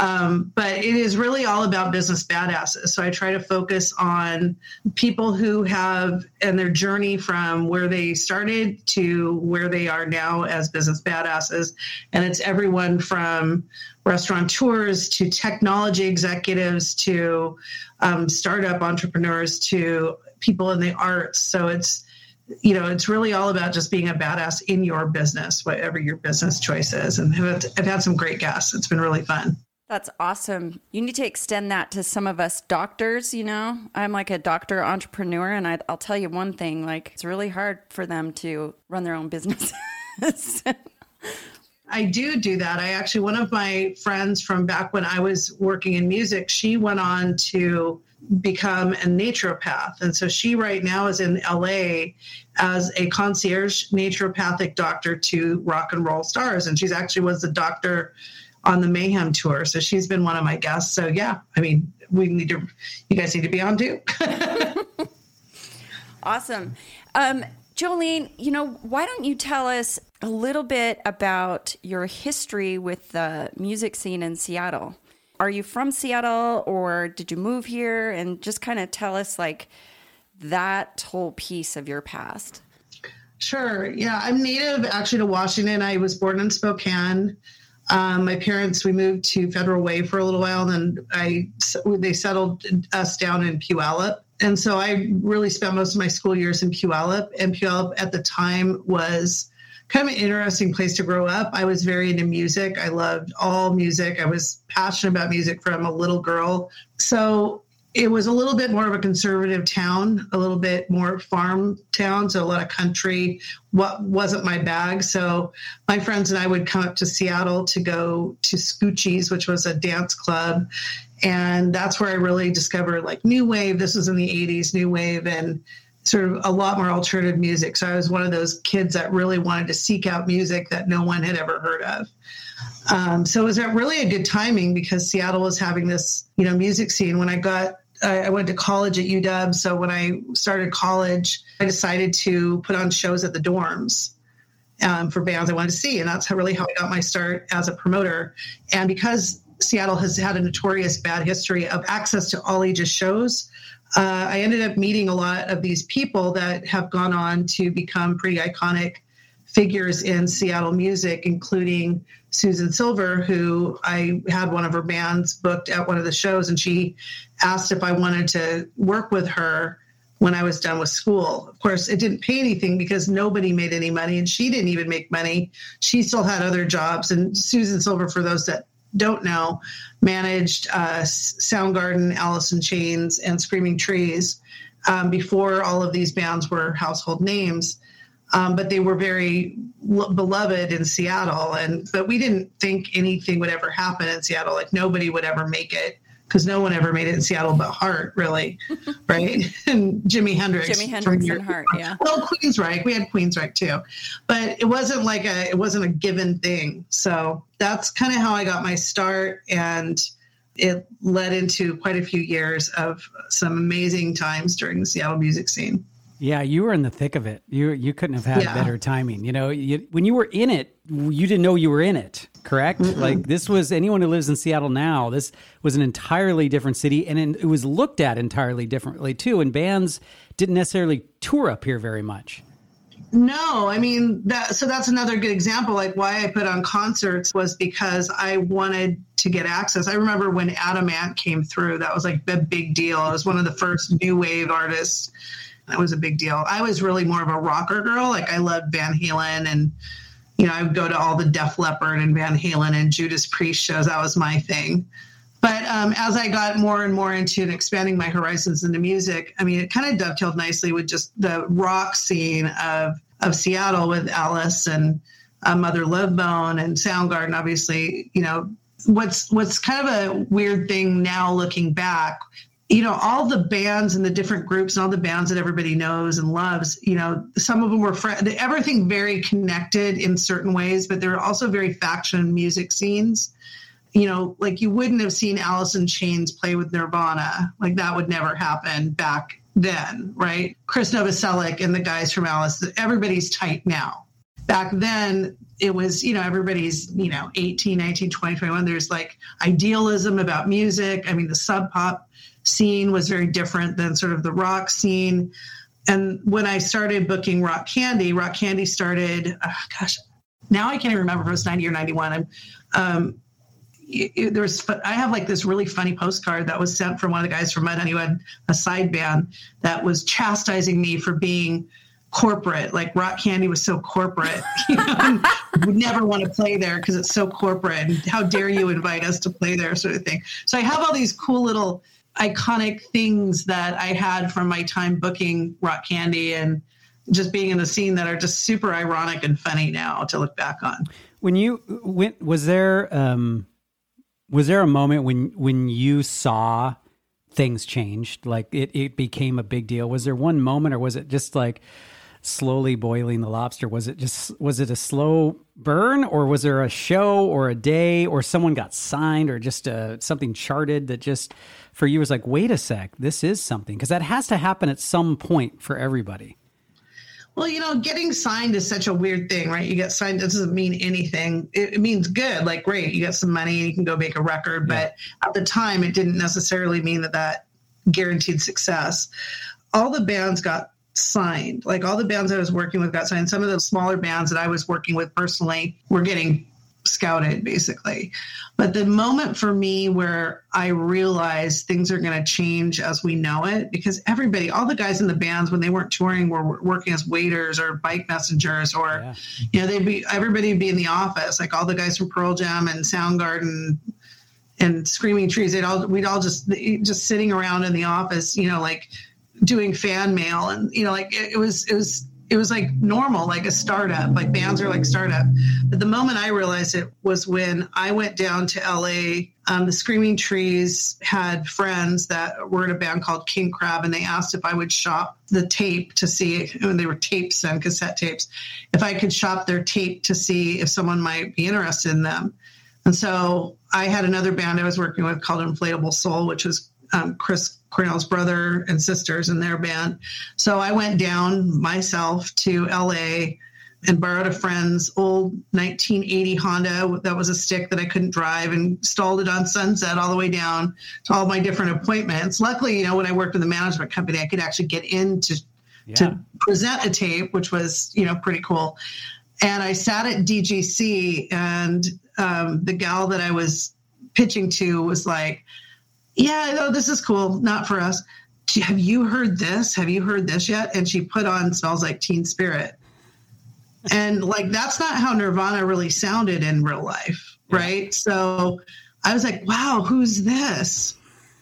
Um, but it is really all about business badasses. So I try to focus on people who have, and their journey from where they started to where they are now as business badasses. And it's everyone from restaurateurs to technology executives to um, startup entrepreneurs to people in the arts. So it's you know it's really all about just being a badass in your business, whatever your business choice is. And I've had, some great guests. It's been really fun. That's awesome. You need to extend that to some of us doctors, you know? I'm like a doctor entrepreneur, and I, I'll tell you one thing like, it's really hard for them to run their own business. (laughs) I do do that. I actually, one of my friends from back when I was working in music, she went on to become a naturopath. And so she right now is in LA as a concierge naturopathic doctor to rock and roll stars. And she's actually was the doctor on the Mayhem tour. So she's been one of my guests. So yeah, I mean, we need to, you guys need to be on too. (laughs) Awesome. Um, Joleen, you know, why don't you tell us a little bit about your history with the music scene in Seattle? Are you from Seattle or did you move here? And just kind of tell us like that whole piece of your past. Sure. Yeah, I'm native actually to Washington. I was born in Spokane. Um, my parents, we moved to Federal Way for a little while, and then I they settled us down in Puyallup. And so I really spent most of my school years in Puyallup. And Puyallup at the time was kind of an interesting place to grow up. I was very into music. I loved all music. I was passionate about music from a little girl. So it was a little bit more of a conservative town, a little bit more farm town, so a lot of country. What wasn't my bag. So my friends and I would come up to Seattle to go to Scoochie's, which was a dance club, and that's where I really discovered like new wave. This was in the '80s, new wave, and sort of a lot more alternative music. So I was one of those kids that really wanted to seek out music that no one had ever heard of. Um, so it was a really a good timing because Seattle was having this, you know, music scene. When I got, I I went to college at UW. So when I started college, I decided to put on shows at the dorms um, for bands I wanted to see, and that's how, really how I got my start as a promoter. And because Seattle has had a notorious bad history of access to all ages shows, uh, I ended up meeting a lot of these people that have gone on to become pretty iconic figures in Seattle music, including Susan Silver, who I had one of her bands booked at one of the shows, and she asked if I wanted to work with her when I was done with school. Of course, it didn't pay anything because nobody made any money, and she didn't even make money. She still had other jobs. And Susan Silver, for those that don't know, managed uh, Soundgarden, Alice in Chains, and Screaming Trees um, before all of these bands were household names. Um, but they were very lo- beloved in Seattle, and but we didn't think anything would ever happen in Seattle. Like nobody would ever make it because no one ever made it in Seattle but Heart, really, (laughs) right? and Jimi Hendrix. Jimi from Hendrix your- and Heart, yeah. Well, Queensryche, we had Queensryche too, but it wasn't like a it wasn't a given thing. So that's kind of how I got my start, and it led into quite a few years of some amazing times during the Seattle music scene. Yeah, you were in the thick of it. You you couldn't have had Yeah. better timing. You know, you, when you were in it, you didn't know you were in it. Correct? Like this was anyone who lives in Seattle now. This was an entirely different city, and it was looked at entirely differently too. And bands didn't necessarily tour up here very much. No, I mean that. So that's another good example. Like why I put on concerts was because I wanted to get access. I remember when Adam Ant came through. That was like the big deal. It was one of the first new wave artists. That was a big deal. I was really more of a rocker girl. Like I loved Van Halen, and you know I would go to all the Def Leppard and Van Halen and Judas Priest shows. That was my thing. But um, as I got more and more into and expanding my horizons into music, I mean, it kind of dovetailed nicely with just the rock scene of of Seattle with Alice and uh, Mother Love Bone and Soundgarden. Obviously, you know what's what's kind of a weird thing now looking back. You know, all the bands and the different groups and all the bands that everybody knows and loves. You know, some of them were everything very connected in certain ways, but there were also very faction music scenes you know, like you wouldn't have seen Alice in Chains play with Nirvana. Like that would never happen back then, right? Chris Novoselic and the guys from Alice, everybody's tight now. Back then, it was, you know, everybody's, you know, 18, 19, 20, 21. There's like idealism about music. I mean, the sub pop scene was very different than sort of the rock scene. And when I started booking Rock Candy, Rock Candy started, uh, gosh, now I can't even remember if it was 90 or 91. I'm, um, it, it- there was I have like this really funny postcard that was sent from one of the guys from Mudhoney who had a side band that was chastising me for being corporate. Like Rock Candy was so corporate. (laughs) You know, would never want to play there because it's so corporate. And how dare you invite us to play there, sort of thing. So I have all these cool little iconic things that I had from my time booking Rock Candy and just being in the scene that are just super ironic and funny now to look back on. When you went, was there um, was there a moment when when you saw things changed, like it it became a big deal? Was there one moment, or was it just like slowly boiling the lobster? Was it just was it a slow burn, or was there a show or a day, or someone got signed, or just uh, something charted that just for you was like, wait a sec, this is something because that has to happen at some point for everybody. Well, you know, getting signed is such a weird thing, right? You get signed, it doesn't mean anything. It, it means good, like great, you get some money and you can go make a record. But at the time, it didn't necessarily mean that that guaranteed success. All the bands got signed. Like all the bands I was working with got signed. Some of the smaller bands that I was working with personally were getting scouted, basically. But the moment for me where I realized things are going to change as we know it, because everybody, all the guys in the bands, when they weren't touring, were working as waiters or bike messengers, or Yeah. you know, they'd be everybody would be in the office, like all the guys from Pearl Jam and Soundgarden and Screaming Trees. They'd all we'd all just just sitting around in the office, you know, like doing fan mail, and you know, like it, it was it was it was like normal, like a startup. Like bands are like startup. But the moment I realized it was when I went down to LA. Um, the Screaming Trees had friends that were in a band called King Crab, and they asked if I would shop the tape to see when they were tapes and cassette tapes, if I could shop their tape to see if someone might be interested in them. And so I had another band I was working with called Inflatable Soul, which was um, Chris Cornell's brother and sisters in their band. So I went down myself to LA and borrowed a friend's old 1980 Honda that was a stick that I couldn't drive and stalled it on Sunset all the way down to all my different appointments. Luckily, you know, when I worked with a management company, I could actually get into Yeah. to present a tape, which was, you know, pretty cool. And I sat at DGC, and um, the gal that I was pitching to was like, Yeah, no, this is cool. Not for us. Have you heard this? Have you heard this yet? And she put on Smells Like Teen Spirit. And like, that's not how Nirvana really sounded in real life, right? So I was like, Wow, who's this?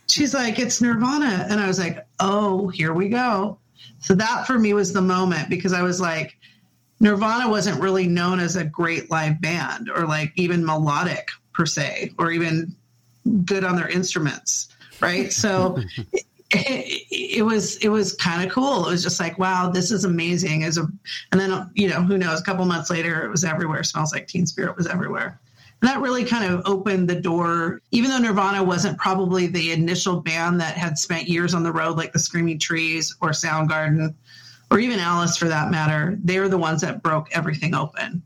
She's like, It's Nirvana. And I was like, Oh, here we go. So that for me was the moment because I was like, Nirvana wasn't really known as a great live band or like even melodic per se, or even good on their instruments. right? So (laughs) it, it, was it was kind of cool. It was just like, wow, this is amazing. As a and then you know who knows? A couple months later, it was everywhere. Smells like Teen Spirit was everywhere. And that really kind of opened the door, even though Nirvana wasn't probably the initial band that had spent years on the road, like the Screaming Trees or Soundgarden, or even Alice for that matter. They're the ones that broke everything open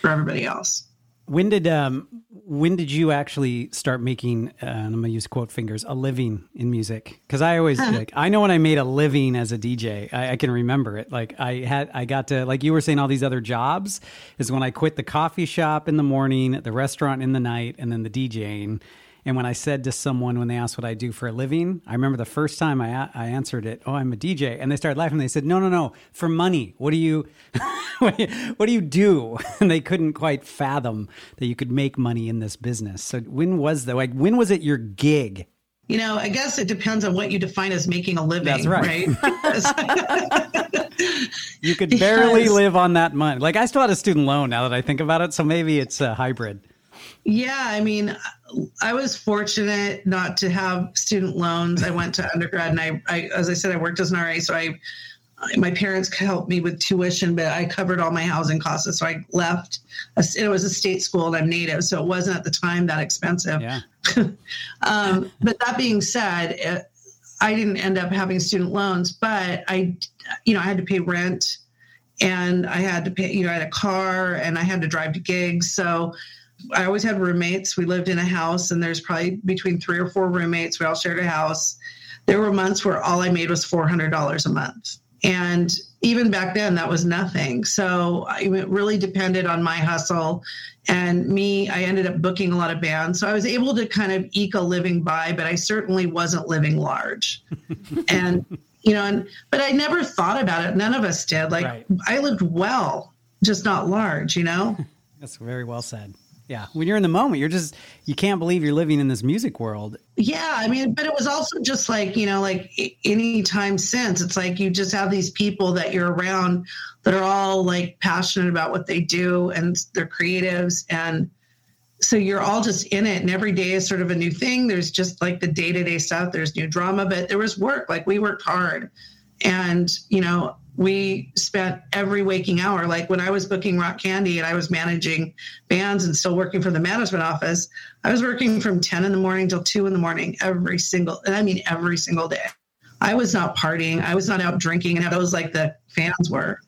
for everybody else. When did um, when did you actually start making? Uh, I'm gonna use quote fingers a living in music because I always like I know when I made a living as a DJ. I, I, can remember it. Like I had I got to like you were saying all these other jobs is when I quit the coffee shop in the morning, the restaurant in the night, and then the DJing. And when I said to someone when they asked what I do for a living, I remember the first time I, I answered it, "Oh, I'm a DJ," and they started laughing. They said, "No, no, no, for money. What do you, (laughs) what do you do?" (laughs) And they couldn't quite fathom that you could make money in this business. So when was the like when was it your gig? You know, I guess it depends on what you define as making a living. That's right. right? (laughs) you could barely because, live on that money. Like I still had a student loan now that I think about it, so maybe it's a hybrid. Yeah, I mean, I was fortunate not to have student loans. I went to undergrad, and I, I as I said, I worked as an RA, so I my parents helped me with tuition, but I covered all my housing costs. So I left. It was a state school, and I'm native, so it wasn't at the time that expensive. Yeah. (laughs) um, but that being said, it, I didn't end up having student loans, but I, you know, I had to pay rent, and I had to pay. You know, I had a car, and I had to drive to gigs, so I always had roommates. We lived in a house, and there's probably between three or four roommates. We all shared a house. There were months where all I made was $400 a month. And even back then, that was nothing. So it really depended on my hustle. And me, I ended up booking a lot of bands. So I was able to kind of eke a living by, but I certainly wasn't living large. (laughs) and, you know, and, but I never thought about it. None of us did. Like right. I lived well, just not large, you know? (laughs) That's very well said. Yeah, when you're in the moment, you're just you can't believe you're living in this music world. Yeah, I mean, but it was also just like you know, like any time since, it's like you just have these people that you're around that are all like passionate about what they do and they're creatives and so you're all just in it and every day is sort of a new thing there's just like the day-to-day stuff there's new drama but there was work like we worked hard and you know we spent every waking hour. Like when I was booking Rock Candy and I was managing bands and still working for the management office, I was working from 10 in the morning till 2 in the morning every single, and I mean every single day. I was not partying. I was not out drinking, and those like the fans were.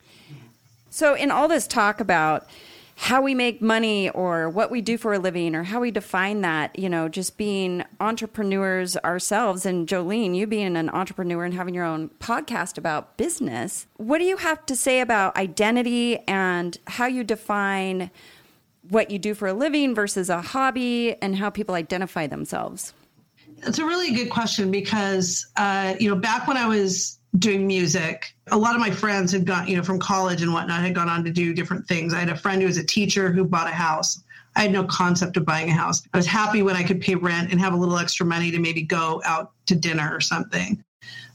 So, in all this talk about how we make money or what we do for a living or how we define that, you know, just being entrepreneurs ourselves. And Joleen, you being an entrepreneur and having your own podcast about business, what do you have to say about identity and how you define what you do for a living versus a hobby and how people identify themselves? It's a really good question because, uh, you know, back when I was doing music. A lot of my friends had gone, you know, from college and whatnot, had gone on to do different things. I had a friend who was a teacher who bought a house. I had no concept of buying a house. I was happy when I could pay rent and have a little extra money to maybe go out to dinner or something.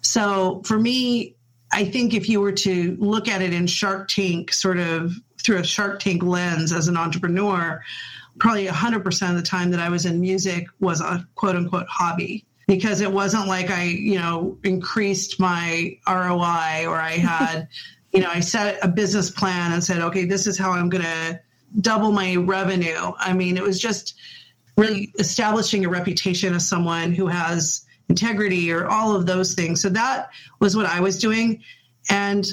So for me, I think if you were to look at it in Shark Tank, sort of through a Shark Tank lens as an entrepreneur, probably 100% of the time that I was in music was a quote unquote hobby because it wasn't like I, you know, increased my ROI or I had, (laughs) you know, I set a business plan and said, okay, this is how I'm going to double my revenue. I mean, it was just really establishing a reputation as someone who has integrity or all of those things. So that was what I was doing. And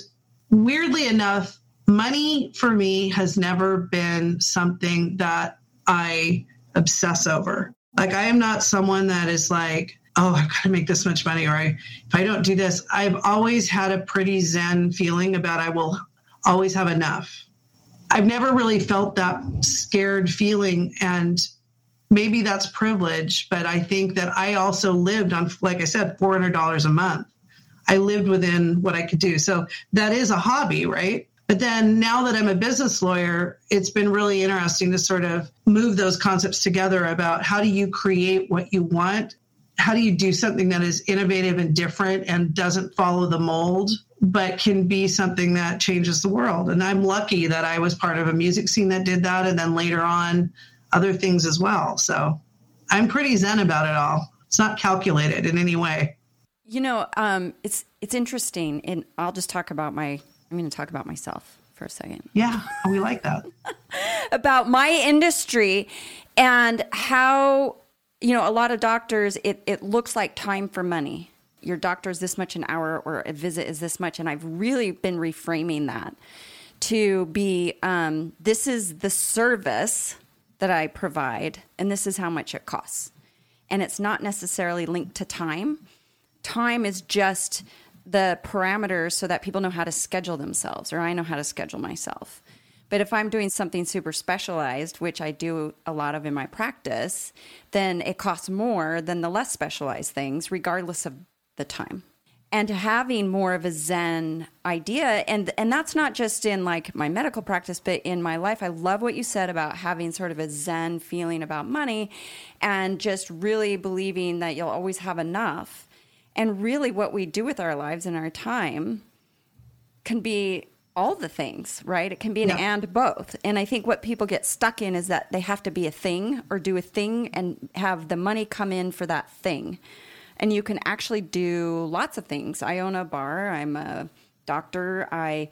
weirdly enough, money for me has never been something that I obsess over. Like, I am not someone that is like, oh, I've got to make this much money, or I, if I don't do this, I've always had a pretty zen feeling about I will always have enough. I've never really felt that scared feeling. And maybe that's privilege, but I think that I also lived on, like I said, $400 a month. I lived within what I could do. So that is a hobby, right? But then now that I'm a business lawyer, it's been really interesting to sort of move those concepts together about how do you create what you want how do you do something that is innovative and different and doesn't follow the mold but can be something that changes the world and i'm lucky that i was part of a music scene that did that and then later on other things as well so i'm pretty zen about it all It's not calculated in any way. You know, um, it's it's interesting, and I'll just talk about my. I'm going to talk about myself for a second. Yeah, we like that. (laughs) about my industry and how you know a lot of doctors it, it looks like time for money. Your doctor is this much an hour or a visit is this much. And i've really been reframing that to be um, this is the service that i provide and this is how much it costs. And it's not necessarily linked to time. Time is just the parameters so that people know how to schedule themselves or i know how to schedule myself but if I'm doing something super specialized, which I do a lot of in my practice, then it costs more than the less specialized things, regardless of the time. And having more of a Zen idea, and and that's not just in like my medical practice, but in my life. I love what you said about having sort of a Zen feeling about money, and just really believing that you'll always have enough. And really, what we do with our lives and our time can be all the things, right? It can be an yeah. and both. And I think what people get stuck in is that they have to be a thing or do a thing and have the money come in for that thing. And you can actually do lots of things. I own a bar, I'm a doctor, I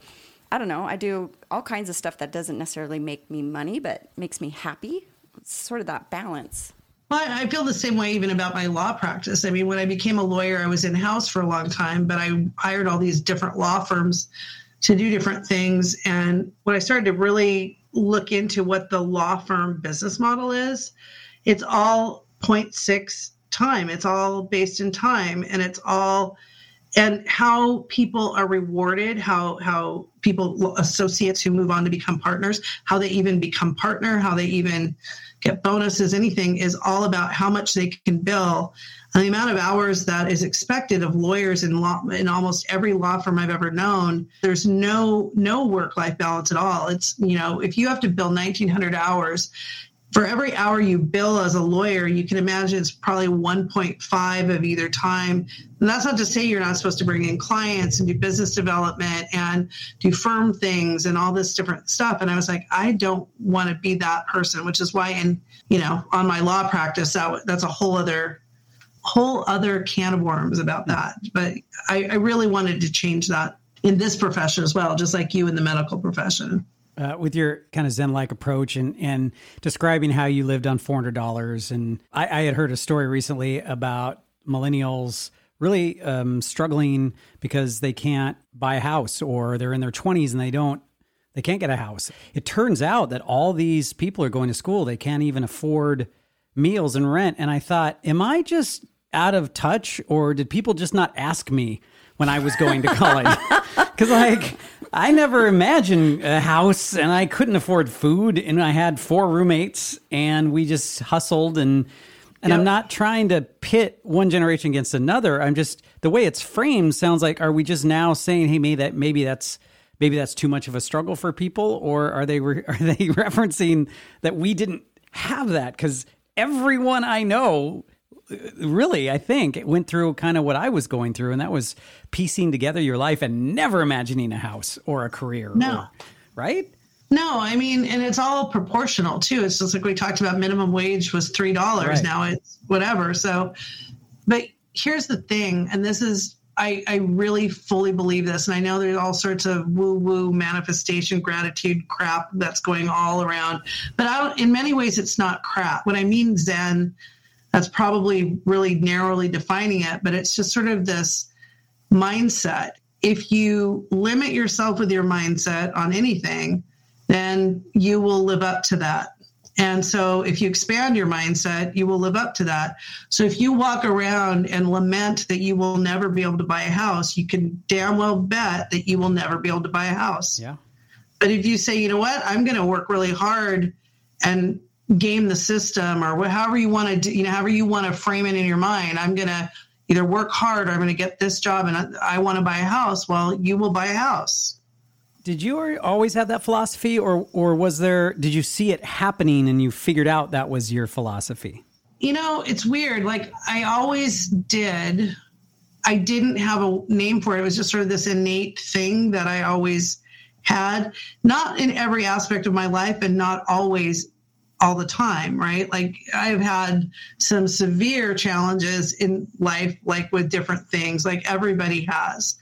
I don't know, I do all kinds of stuff that doesn't necessarily make me money but makes me happy. It's sort of that balance. Well, I feel the same way even about my law practice. I mean, when I became a lawyer, I was in house for a long time, but I hired all these different law firms to do different things. And when I started to really look into what the law firm business model is, it's all 0.6 time. It's all based in time and it's all and how people are rewarded, how how people associates who move on to become partners, how they even become partner, how they even get bonuses, anything is all about how much they can bill and the amount of hours that is expected of lawyers in law in almost every law firm I've ever known. There's no no work life balance at all. It's you know if you have to bill 1,900 hours. For every hour you bill as a lawyer, you can imagine it's probably 1.5 of either time. And that's not to say you're not supposed to bring in clients and do business development and do firm things and all this different stuff. And I was like, I don't want to be that person, which is why in, you know, on my law practice, that, that's a whole other whole other can of worms about that. But I, I really wanted to change that in this profession as well, just like you in the medical profession. Uh, with your kind of Zen like approach and, and describing how you lived on $400. And I, I had heard a story recently about millennials really um, struggling because they can't buy a house or they're in their 20s and they don't they can't get a house. It turns out that all these people are going to school. They can't even afford meals and rent. And I thought, am I just out of touch or did people just not ask me when I was going to college? (laughs) Because, like, I never imagined a house and I couldn't afford food and I had four roommates and we just hustled and. And yep. I'm not trying to pit one generation against another. I'm just the way it's framed sounds like are we just now saying, hey, maybe that maybe that's maybe that's too much of a struggle for people, or are they re- (laughs) are they referencing that we didn't have that because everyone I know really, I think, it went through kind of what I was going through, and that was piecing together your life and never imagining a house or a career. No. Or, right? No, I mean, and it's all proportional too. It's just like we talked about minimum wage was $3. Right. Now it's whatever. So, but here's the thing, and this is, I, I really fully believe this. And I know there's all sorts of woo woo manifestation gratitude crap that's going all around. But I in many ways, it's not crap. What I mean Zen, that's probably really narrowly defining it, but it's just sort of this mindset. If you limit yourself with your mindset on anything, then you will live up to that. And so if you expand your mindset, you will live up to that. So if you walk around and lament that you will never be able to buy a house, you can damn well bet that you will never be able to buy a house. Yeah. But if you say, you know what, I'm going to work really hard and game the system or however you want to do, you know, however you want to frame it in your mind. I'm going to either work hard or I'm going to get this job and I, I want to buy a house. Well, you will buy a house. Did you always have that philosophy or, or was there, did you see it happening and you figured out that was your philosophy? You know, it's weird. Like I always did. I didn't have a name for it. It was just sort of this innate thing that I always had, not in every aspect of my life and not always all the time, right? Like I've had some severe challenges in life, like with different things, like everybody has.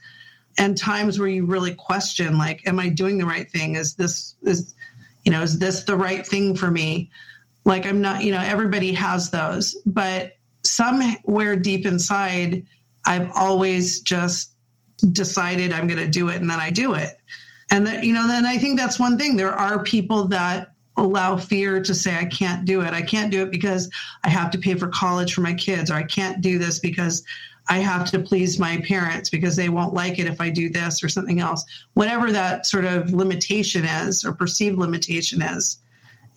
And times where you really question, like, am I doing the right thing? Is this is you know, is this the right thing for me? Like I'm not, you know, everybody has those, but somewhere deep inside, I've always just decided I'm going to do it and then I do it. And that, you know, then I think that's one thing. There are people that allow fear to say, I can't do it. I can't do it because I have to pay for college for my kids, or I can't do this because I have to please my parents because they won't like it if I do this or something else. Whatever that sort of limitation is or perceived limitation is.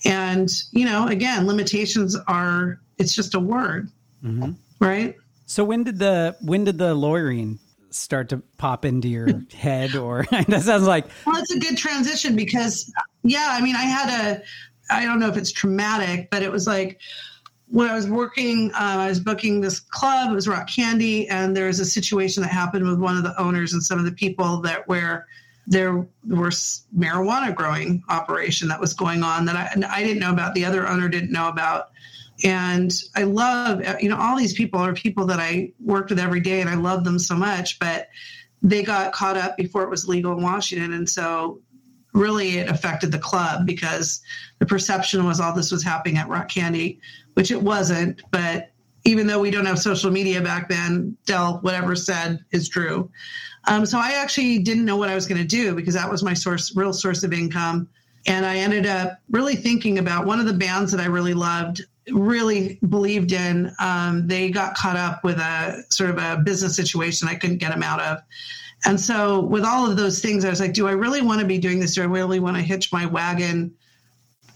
And, you know, again, limitations are, it's just a word, mm-hmm. right? So when did the, when did the lawyering start to pop into your (laughs) head or (laughs) that sounds like well it's a good transition because yeah i mean i had a i don't know if it's traumatic but it was like when i was working um, i was booking this club it was rock candy and there was a situation that happened with one of the owners and some of the people that where there was marijuana growing operation that was going on that I, I didn't know about the other owner didn't know about and I love, you know, all these people are people that I worked with every day and I love them so much, but they got caught up before it was legal in Washington. And so really it affected the club because the perception was all this was happening at Rock Candy, which it wasn't. But even though we don't have social media back then, Dell, whatever said is true. Um, so I actually didn't know what I was going to do because that was my source, real source of income. And I ended up really thinking about one of the bands that I really loved really believed in, um, they got caught up with a sort of a business situation I couldn't get them out of. And so, with all of those things, I was like, do I really want to be doing this? Do I really want to hitch my wagon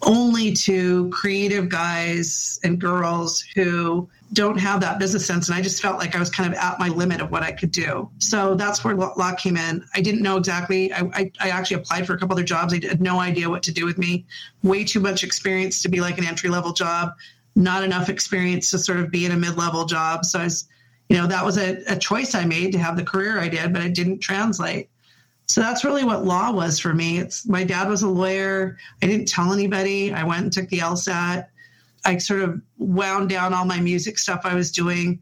only to creative guys and girls who don't have that business sense? And I just felt like I was kind of at my limit of what I could do. So that's where law came in. I didn't know exactly. I, I, I actually applied for a couple other jobs. I had no idea what to do with me. Way too much experience to be like an entry level job not enough experience to sort of be in a mid-level job. So I was, you know, that was a, a choice I made to have the career I did, but it didn't translate. So that's really what law was for me. It's my dad was a lawyer. I didn't tell anybody. I went and took the LSAT. I sort of wound down all my music stuff I was doing.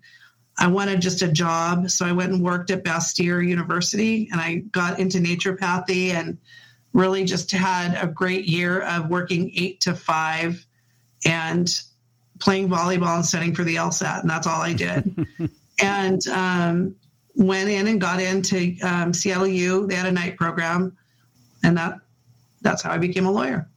I wanted just a job. So I went and worked at Bastyr University and I got into naturopathy and really just had a great year of working eight to five and playing volleyball and studying for the LSAT, and that's all I did. (laughs) and um, went in and got into um, CLU. They had a night program, and that that's how I became a lawyer.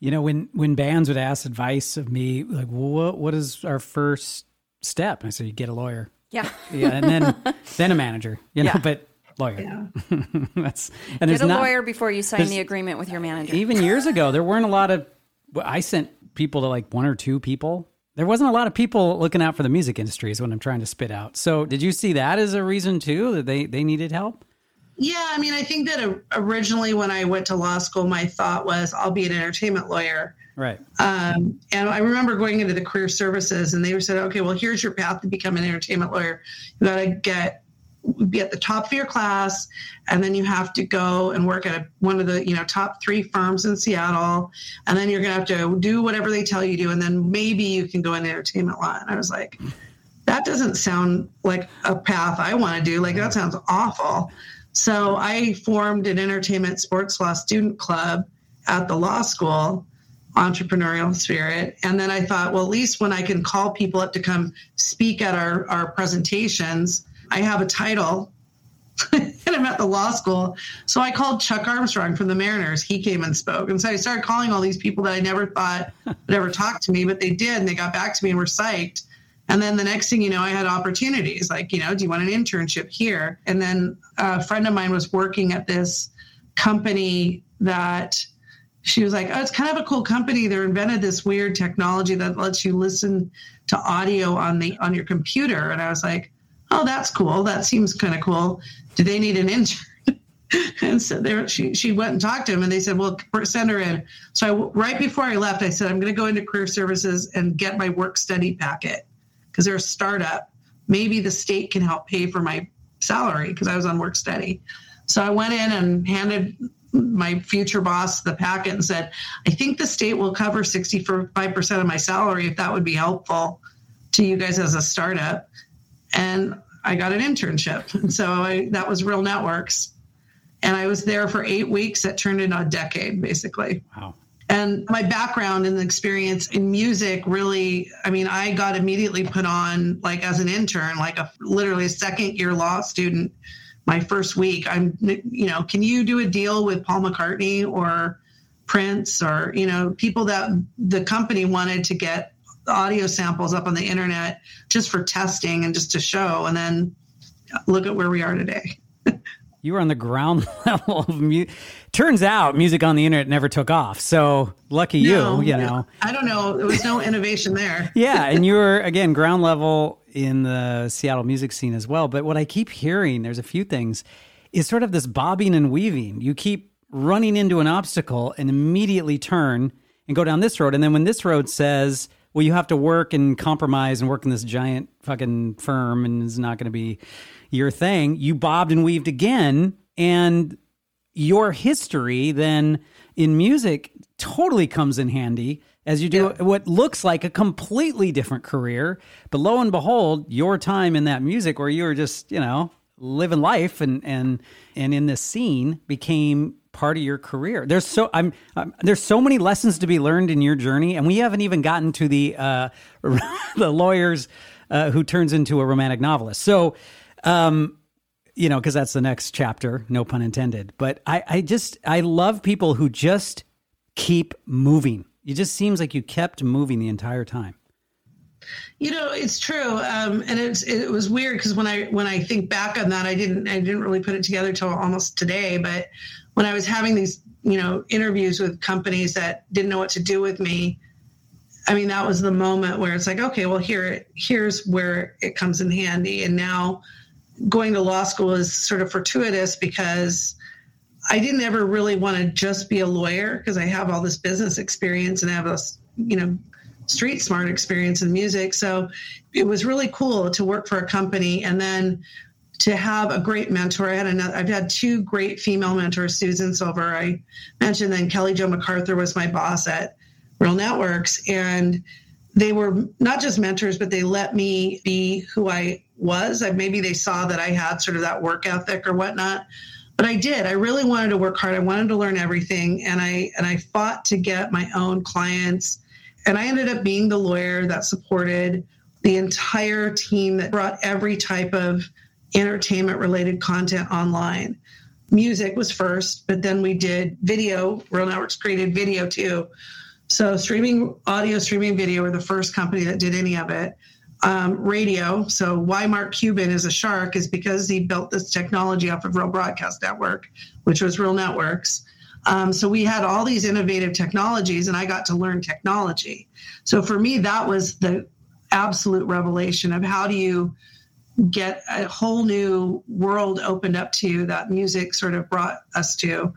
You know, when when bands would ask advice of me, like, what what is our first step? I said, you get a lawyer. Yeah. Yeah, and then (laughs) then a manager. You know, yeah. but lawyer. Yeah. (laughs) that's and there's get a not, lawyer before you sign the agreement with your manager. Even years ago, there weren't a lot of. I sent people to like one or two people. There wasn't a lot of people looking out for the music industry, is what I'm trying to spit out. So, did you see that as a reason too that they they needed help? Yeah, I mean, I think that originally when I went to law school, my thought was I'll be an entertainment lawyer. Right. Um, and I remember going into the career services, and they said, "Okay, well, here's your path to become an entertainment lawyer. You got to get be at the top of your class and then you have to go and work at one of the you know top three firms in seattle and then you're going to have to do whatever they tell you to and then maybe you can go in entertainment law and i was like that doesn't sound like a path i want to do. Like that sounds awful. So i formed an entertainment sports law student club at the law school entrepreneurial spirit. And then I thought, well, at least when I can call people up to come speak at our, our presentations, I have a title (laughs) and I'm at the law school. So I called Chuck Armstrong from the Mariners. He came and spoke. And so I started calling all these people that I never thought would ever talk to me, but they did. And they got back to me and were psyched. And then the next thing you know, I had opportunities like, you know, do you want an internship here? And then a friend of mine was working at this company that she was like, oh, it's kind of a cool company. They invented this weird technology that lets you listen to audio on the on your computer. And I was like, oh, that's cool. That seems kind of cool. Do they need an intern? (laughs) and so there, she, she went and talked to him and they said, well, send her in. So I, right before I left, I said, I'm going to go into career services and get my work study packet because they're a startup. Maybe the state can help pay for my salary because I was on work study. So I went in and handed my future boss the packet and said, I think the state will cover 65% of my salary if that would be helpful to you guys as a startup. And I got an internship. And (laughs) so I, that was Real Networks. And I was there for eight weeks. That turned into a decade, basically. Wow. And my background and experience in music really, I mean, I got immediately put on like as an intern, like a literally a second year law student. My first week, I'm, you know, can you do a deal with Paul McCartney or Prince or, you know, people that the company wanted to get audio samples up on the internet just for testing and just to show. And then look at where we are today. (laughs) You were on the ground (laughs) level of music. Turns out music on the internet never took off. So lucky No, you, you know. I don't know. There was no innovation there. (laughs) Yeah, and you were again ground level in the Seattle music scene as well. But what I keep hearing, there's a few things, is sort of this bobbing and weaving. You keep running into an obstacle and immediately turn and go down this road. And then when this road says, well, you have to work and compromise and work in this giant fucking firm and it's not going to be your thing, you bobbed and weaved again. And your history then in music totally comes in handy as you do what looks like a completely different career. But lo and behold, your time in that music where you were just, you know, living life and and and in this scene became part of your career. There's so I'm, I'm there's so many lessons to be learned in your journey, and we haven't even gotten to the uh, (laughs) the lawyers uh, who turns into a romantic novelist. So, um, you know, because that's the next chapter, no pun intended. But I, I just I love people who just keep moving. It just seems like you kept moving the entire time. You know, it's true, um, and it's it was weird because when I when I think back on that, I didn't I didn't really put it together till almost today. But when I was having these you know interviews with companies that didn't know what to do with me, I mean that was the moment where it's like, okay, well here here's where it comes in handy. And now going to law school is sort of fortuitous because I didn't ever really want to just be a lawyer because I have all this business experience and I have this you know street smart experience in music. So it was really cool to work for a company and then to have a great mentor. I had another, I've had two great female mentors, Susan Silver, I mentioned, then Kelly Jo MacArthur was my boss at Real Networks. And they were not just mentors, but they let me be who I was. Maybe they saw that I had sort of that work ethic or whatnot. But I did. I really wanted to work hard. I wanted to learn everything, and I and I fought to get my own clients and I ended up being the lawyer that supported the entire team that brought every type of entertainment related content online. Music was first, but then we did video. Real Networks created video too. So, streaming audio, streaming video were the first company that did any of it. Um, radio. So, why Mark Cuban is a shark is because he built this technology off of Real Broadcast Network, which was Real Networks. Um, so we had all these innovative technologies, and I got to learn technology. So for me, that was the absolute revelation of how do you get a whole new world opened up to you that music sort of brought us to.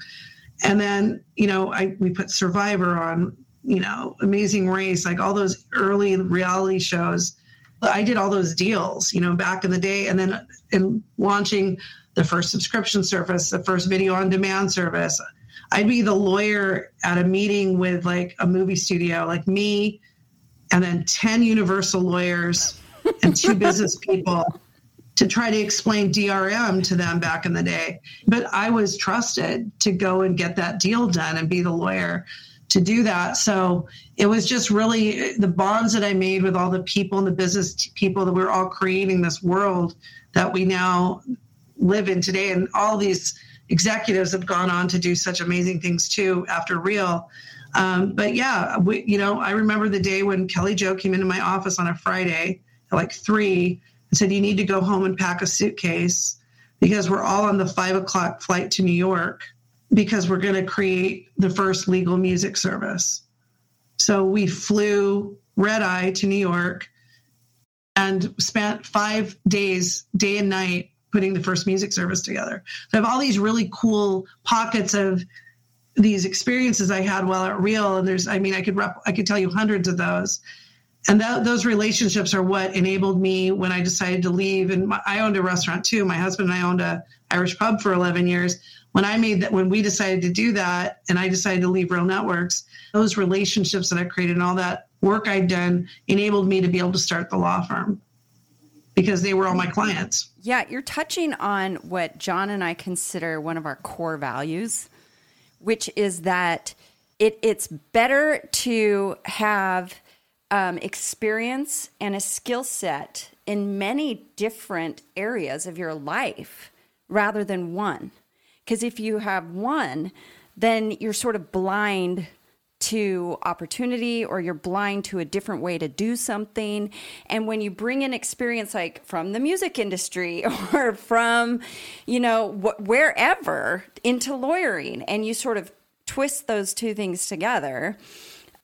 And then, you know, I we put Survivor on, you know, Amazing Race, like all those early reality shows. I did all those deals, you know, back in the day, and then in launching the first subscription service, the first video on demand service. I'd be the lawyer at a meeting with like a movie studio, like me, and then 10 Universal lawyers and two (laughs) business people to try to explain DRM to them back in the day. But I was trusted to go and get that deal done and be the lawyer to do that. So it was just really the bonds that I made with all the people and the business people that we're all creating this world that we now live in today. And all these executives have gone on to do such amazing things too after Real. Um, but yeah, we, you know, I remember the day when Kelly Jo came into my office on a Friday at like three and said, "You need to go home and pack a suitcase because we're all on the five o'clock flight to New York because we're going to create the first legal music service." So we flew red eye to New York and spent five days, day and night, putting the first music service together. So I have all these really cool pockets of these experiences I had while at Real, and there's, I mean, I could rep, I could tell you hundreds of those, and that, those relationships are what enabled me when I decided to leave. And my, I owned a restaurant too. My husband and I owned a Irish pub for 11 years. when I made that, when we decided to do that, and I decided to leave Real Networks, those relationships that I created and all that work I'd done enabled me to be able to start the law firm because they were all my clients. Yeah, you're touching on what John and I consider one of our core values, which is that it, it's better to have um, experience and a skill set in many different areas of your life rather than one. Because if you have one, then you're sort of blind to opportunity or you're blind to a different way to do something. And when you bring in experience like from the music industry (laughs) or from, you know, wh- wherever into lawyering and you sort of twist those two things together,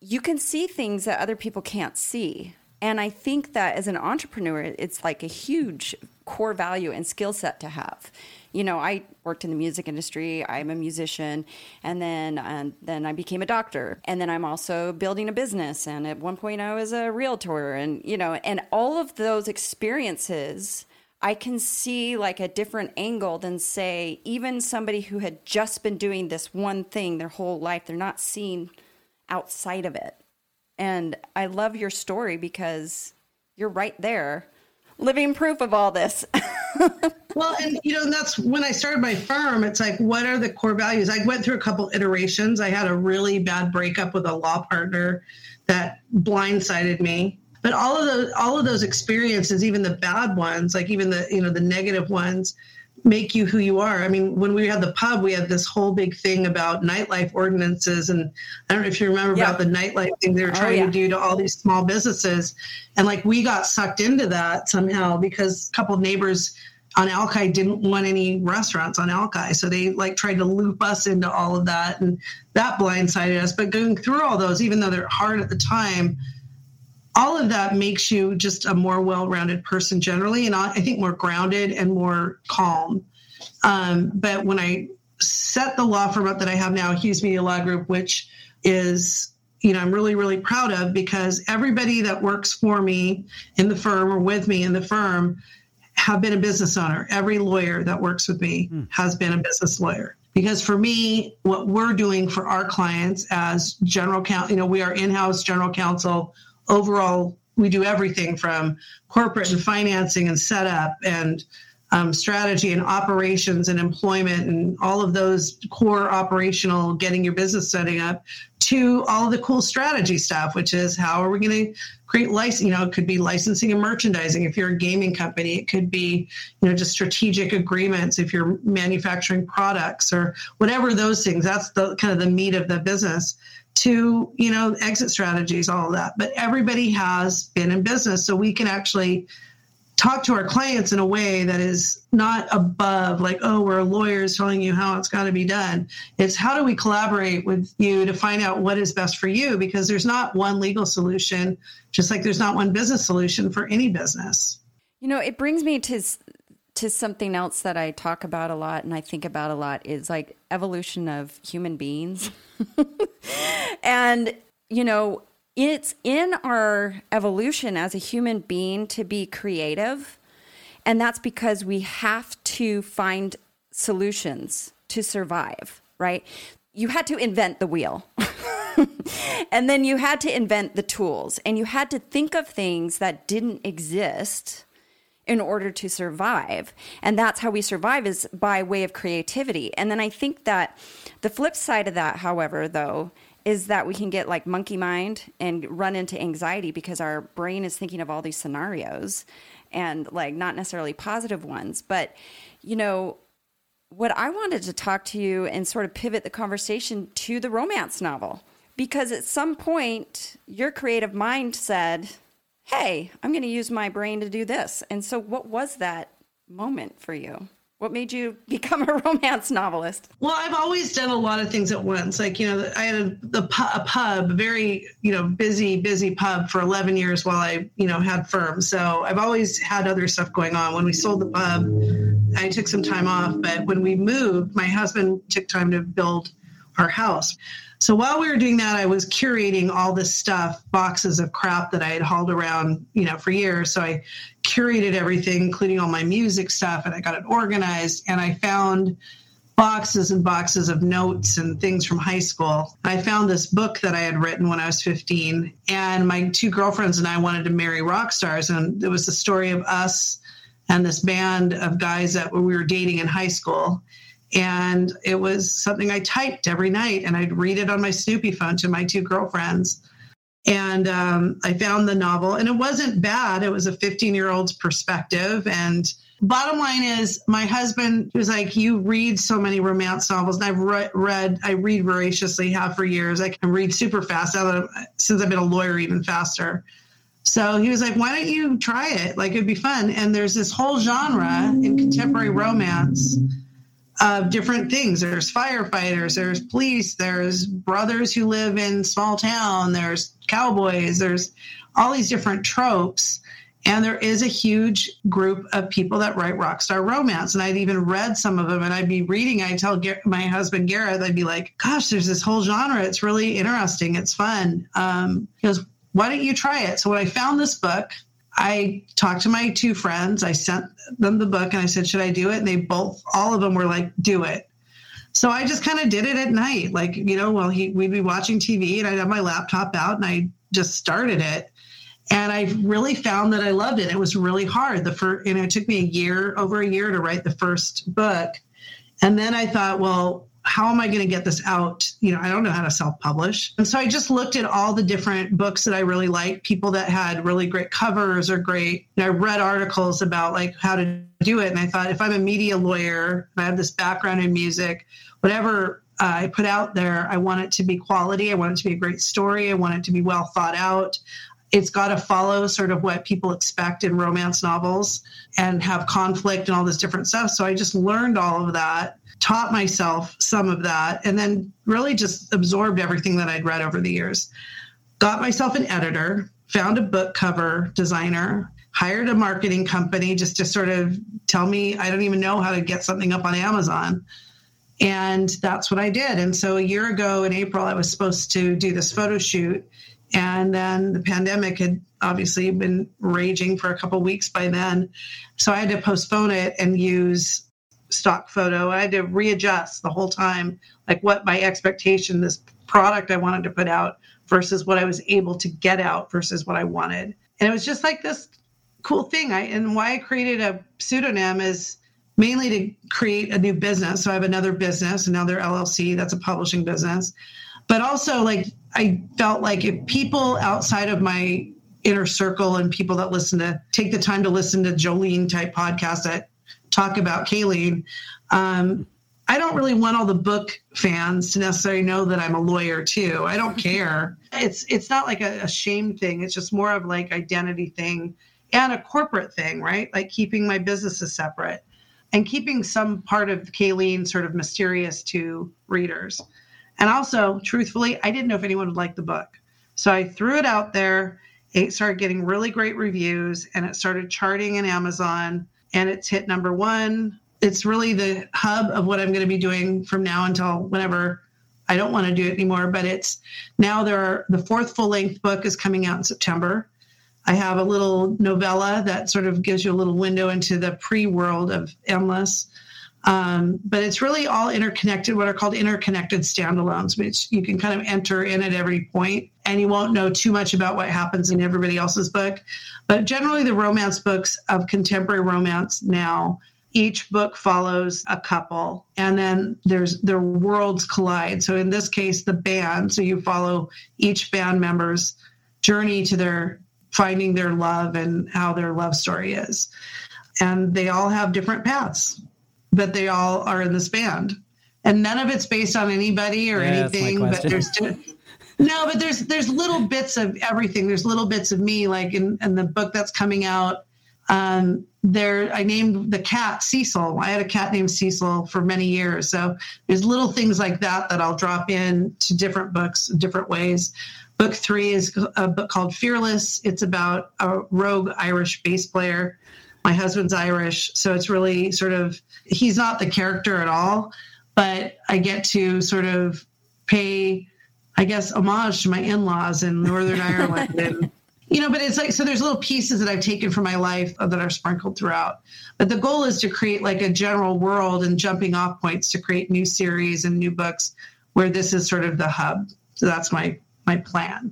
you can see things that other people can't see. And I think that as an entrepreneur, it's like a huge core value and skill set to have. You know, I worked in the music industry. I'm a musician, and then and then I became a doctor, and then I'm also building a business. And at one point, I was a realtor, and you know, and all of those experiences. I can see like a different angle than say even somebody who had just been doing this one thing their whole life they're not seeing outside of it. And I love your story because you're right there, living proof of all this. (laughs) well, and you know, that's when I started my firm. It's like, what are the core values? I went through a couple iterations. I had a really bad breakup with a law partner that blindsided me. But all of those, all of those experiences, even the bad ones, like even the you know the negative ones, make you who you are. I mean, when we had the pub, we had this whole big thing about nightlife ordinances. And I don't know if you remember yeah. about the nightlife thing they were oh, trying oh, yeah. to do to all these small businesses. And like we got sucked into that somehow because a couple of neighbors on Alki didn't want any restaurants on Alki. So they like tried to loop us into all of that. And that blindsided us. But going through all those, even though they're hard at the time, all of that makes you just a more well-rounded person generally and i think more grounded and more calm. Um, but when i set the law firm up that i have now hughes media law group which is you know i'm really really proud of because everybody that works for me in the firm or with me in the firm have been a business owner. Every lawyer that works with me mm. has been a business lawyer. Because for me what we're doing for our clients as general counsel you know we are in-house general counsel overall, we do everything from corporate and financing and setup and um, strategy and operations and employment and all of those core operational getting your business setting up to all the cool strategy stuff which is how are we going to create license you know it could be licensing and merchandising. If you're a gaming company it could be you know just strategic agreements. If you're manufacturing products or whatever those things that's the kind of the meat of the business to you know exit strategies all of that. But everybody has been in business so we can actually talk to our clients in a way that is not above like oh we're lawyers telling you how it's got to be done. It's how do we collaborate with you to find out what is best for you? Because there's not one legal solution just like there's not one business solution for any business. You know it brings me to to something else that I talk about a lot and I think about a lot is like evolution of human beings. (laughs) and, you know, it's in our evolution as a human being to be creative. And that's because we have to find solutions to survive, right? You had to invent the wheel. (laughs) and then you had to invent the tools and you had to think of things that didn't exist in order to survive. And that's how we survive is by way of creativity. And then I think that the flip side of that, however, though, is that we can get like monkey mind and run into anxiety because our brain is thinking of all these scenarios and like not necessarily positive ones. But, you know, what I wanted to talk to you and sort of pivot the conversation to the romance novel because at some point your creative mind said, hey, I'm going to use my brain to do this. And so, what was that moment for you? What made you (laughs) become a romance novelist? Well, I've always done a lot of things at once. Like, you know, I had a, the, a pub, very, you know, busy, busy pub for 11 years while I, you know, had firm. So I've always had other stuff going on. When we sold the pub, I took some time off. But when we moved, my husband took time to build our house. So while we were doing that, I was curating all this stuff, boxes of crap that I had hauled around, you know, for years. So I curated everything, including all my music stuff, and I got it organized. And I found boxes and boxes of notes and things from high school. I found this book that I had written when I was 15, and my two girlfriends and I wanted to marry rock stars. And it was the story of us and this band of guys that we were dating in high school. And it was something I typed every night, and I'd read it on my Snoopy phone to my two girlfriends. And um, I found the novel, and it wasn't bad. It was a 15 year old's perspective. And bottom line is, my husband was like, You read so many romance novels. And I've re- read, I read voraciously, have for years. I can read super fast. Now since I've been a lawyer, even faster. So he was like, Why don't you try it? Like, it'd be fun. And there's this whole genre in contemporary romance of different things. There's firefighters, there's police, there's brothers who live in small town, there's cowboys, there's all these different tropes. And there is a huge group of people that write rock star romance. And I'd even read some of them and I'd be reading. I'd tell my husband, Gareth, I'd be like, gosh, there's this whole genre. It's really interesting. It's fun. Um, he goes, why don't you try it? So when I found this book, I talked to my two friends. I sent them the book and I said, Should I do it? And they both, all of them were like, Do it. So I just kind of did it at night. Like, you know, well, he, we'd be watching TV and I'd have my laptop out and I just started it. And I really found that I loved it. It was really hard. The first, you know, it took me a year, over a year to write the first book. And then I thought, well, how am I going to get this out? You know, I don't know how to self publish. And so I just looked at all the different books that I really liked, people that had really great covers or great, I read articles about like how to do it. And I thought if I'm a media lawyer, I have this background in music, whatever uh, I put out there, I want it to be quality. I want it to be a great story. I want it to be well thought out. It's got to follow sort of what people expect in romance novels and have conflict and all this different stuff. So I just learned all of that taught myself some of that, and then really just absorbed everything that I'd read over the years. Got myself an editor, found a book cover designer, hired a marketing company just to sort of tell me I don't even know how to get something up on Amazon. And that's what I did. And so a year ago in April, I was supposed to do this photo shoot. And then the pandemic had obviously been raging for a couple weeks by then. So I had to postpone it and use stock photo. I had to readjust the whole time, like what my expectation, this product I wanted to put out versus what I was able to get out versus what I wanted. And it was just like this cool thing. I and why I created a pseudonym is mainly to create a new business. So I have another business, another LLC that's a publishing business. But also like I felt like if people outside of my inner circle and people that listen to take the time to listen to Joleen type podcasts that talk about Kayleen. Um, I don't really want all the book fans to necessarily know that I'm a lawyer too. I don't care. (laughs) It's it's not like a, a shame thing. It's just more of like identity thing and a corporate thing, right? Like keeping my businesses separate and keeping some part of Kayleen sort of mysterious to readers. And also, truthfully, I didn't know if anyone would like the book. So I threw it out there. It started getting really great reviews and it started charting in Amazon and it's hit number one. It's really the hub of what I'm going to be doing from now until whenever I don't want to do it anymore. But it's now there are the fourth full length book is coming out in September. I have a little novella that sort of gives you a little window into the pre world of Endless. Um, but it's really all interconnected, what are called interconnected standalones, which you can kind of enter in at every point, and you won't know too much about what happens in everybody else's book. But generally, the romance books of contemporary romance now, each book follows a couple, and then there's their worlds collide. So in this case, the band. So you follow each band member's journey to their finding their love and how their love story is. And they all have different paths but they all are in this band. And none of it's based on anybody or Yeah, anything, but there's no, but there's there's little bits of everything. There's little bits of me, like in, in the book that's coming out. Um, there, I named the cat Cecil. I had a cat named Cecil for many years. So there's little things like that that I'll drop in to different books, different ways. Book three is a book called Fearless. It's about a rogue Irish bass player. My husband's Irish, so it's really sort of he's not the character at all, but I get to sort of pay, I guess, homage to my in-laws in Northern (laughs) Ireland and you know, but it's like, so there's little pieces that I've taken from my life that are sprinkled throughout. But the goal is to create like a general world and jumping off points to create new series and new books where this is sort of the hub. So that's my my plan.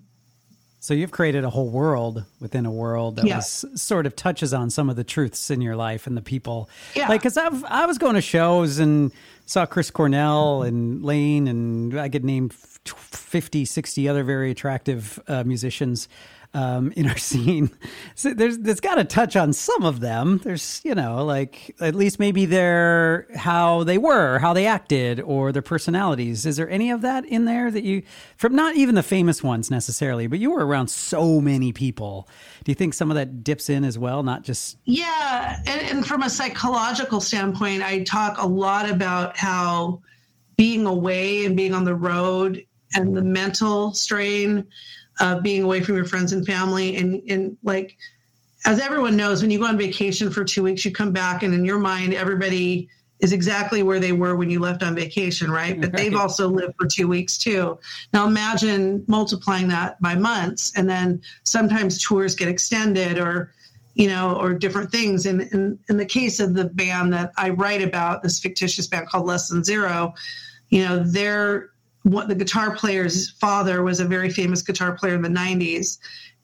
So you've created a whole world within a world that Yeah. was sort of touches on some of the truths in your life and the people. Yeah. Like, cause I've, I was going to shows and saw Chris Cornell and Lane and I could name 50, 60 other very attractive uh, musicians um, in our (laughs) scene. So there's, there's got to touch on some of them. There's, you know, like at least maybe their, how they were, how they acted or their personalities. Is there any of that in there that you, from not even the famous ones necessarily, but you were around so many people. Do you think some of that dips in as well? Not just, Yeah, and, and from a psychological standpoint, I talk a lot about how being away and being on the road and the mental strain of being away from your friends and family. And and like as everyone knows when you go on vacation for 2 weeks you come back and in your mind everybody is exactly where they were when you left on vacation right? But they've also lived for 2 weeks too. Now imagine multiplying that by months and then sometimes tours get extended or you know, or different things. And in, in the case of the band that I write about, this fictitious band called Less Than Zero, you know, their what the guitar player's father was a very famous guitar player in the 90s,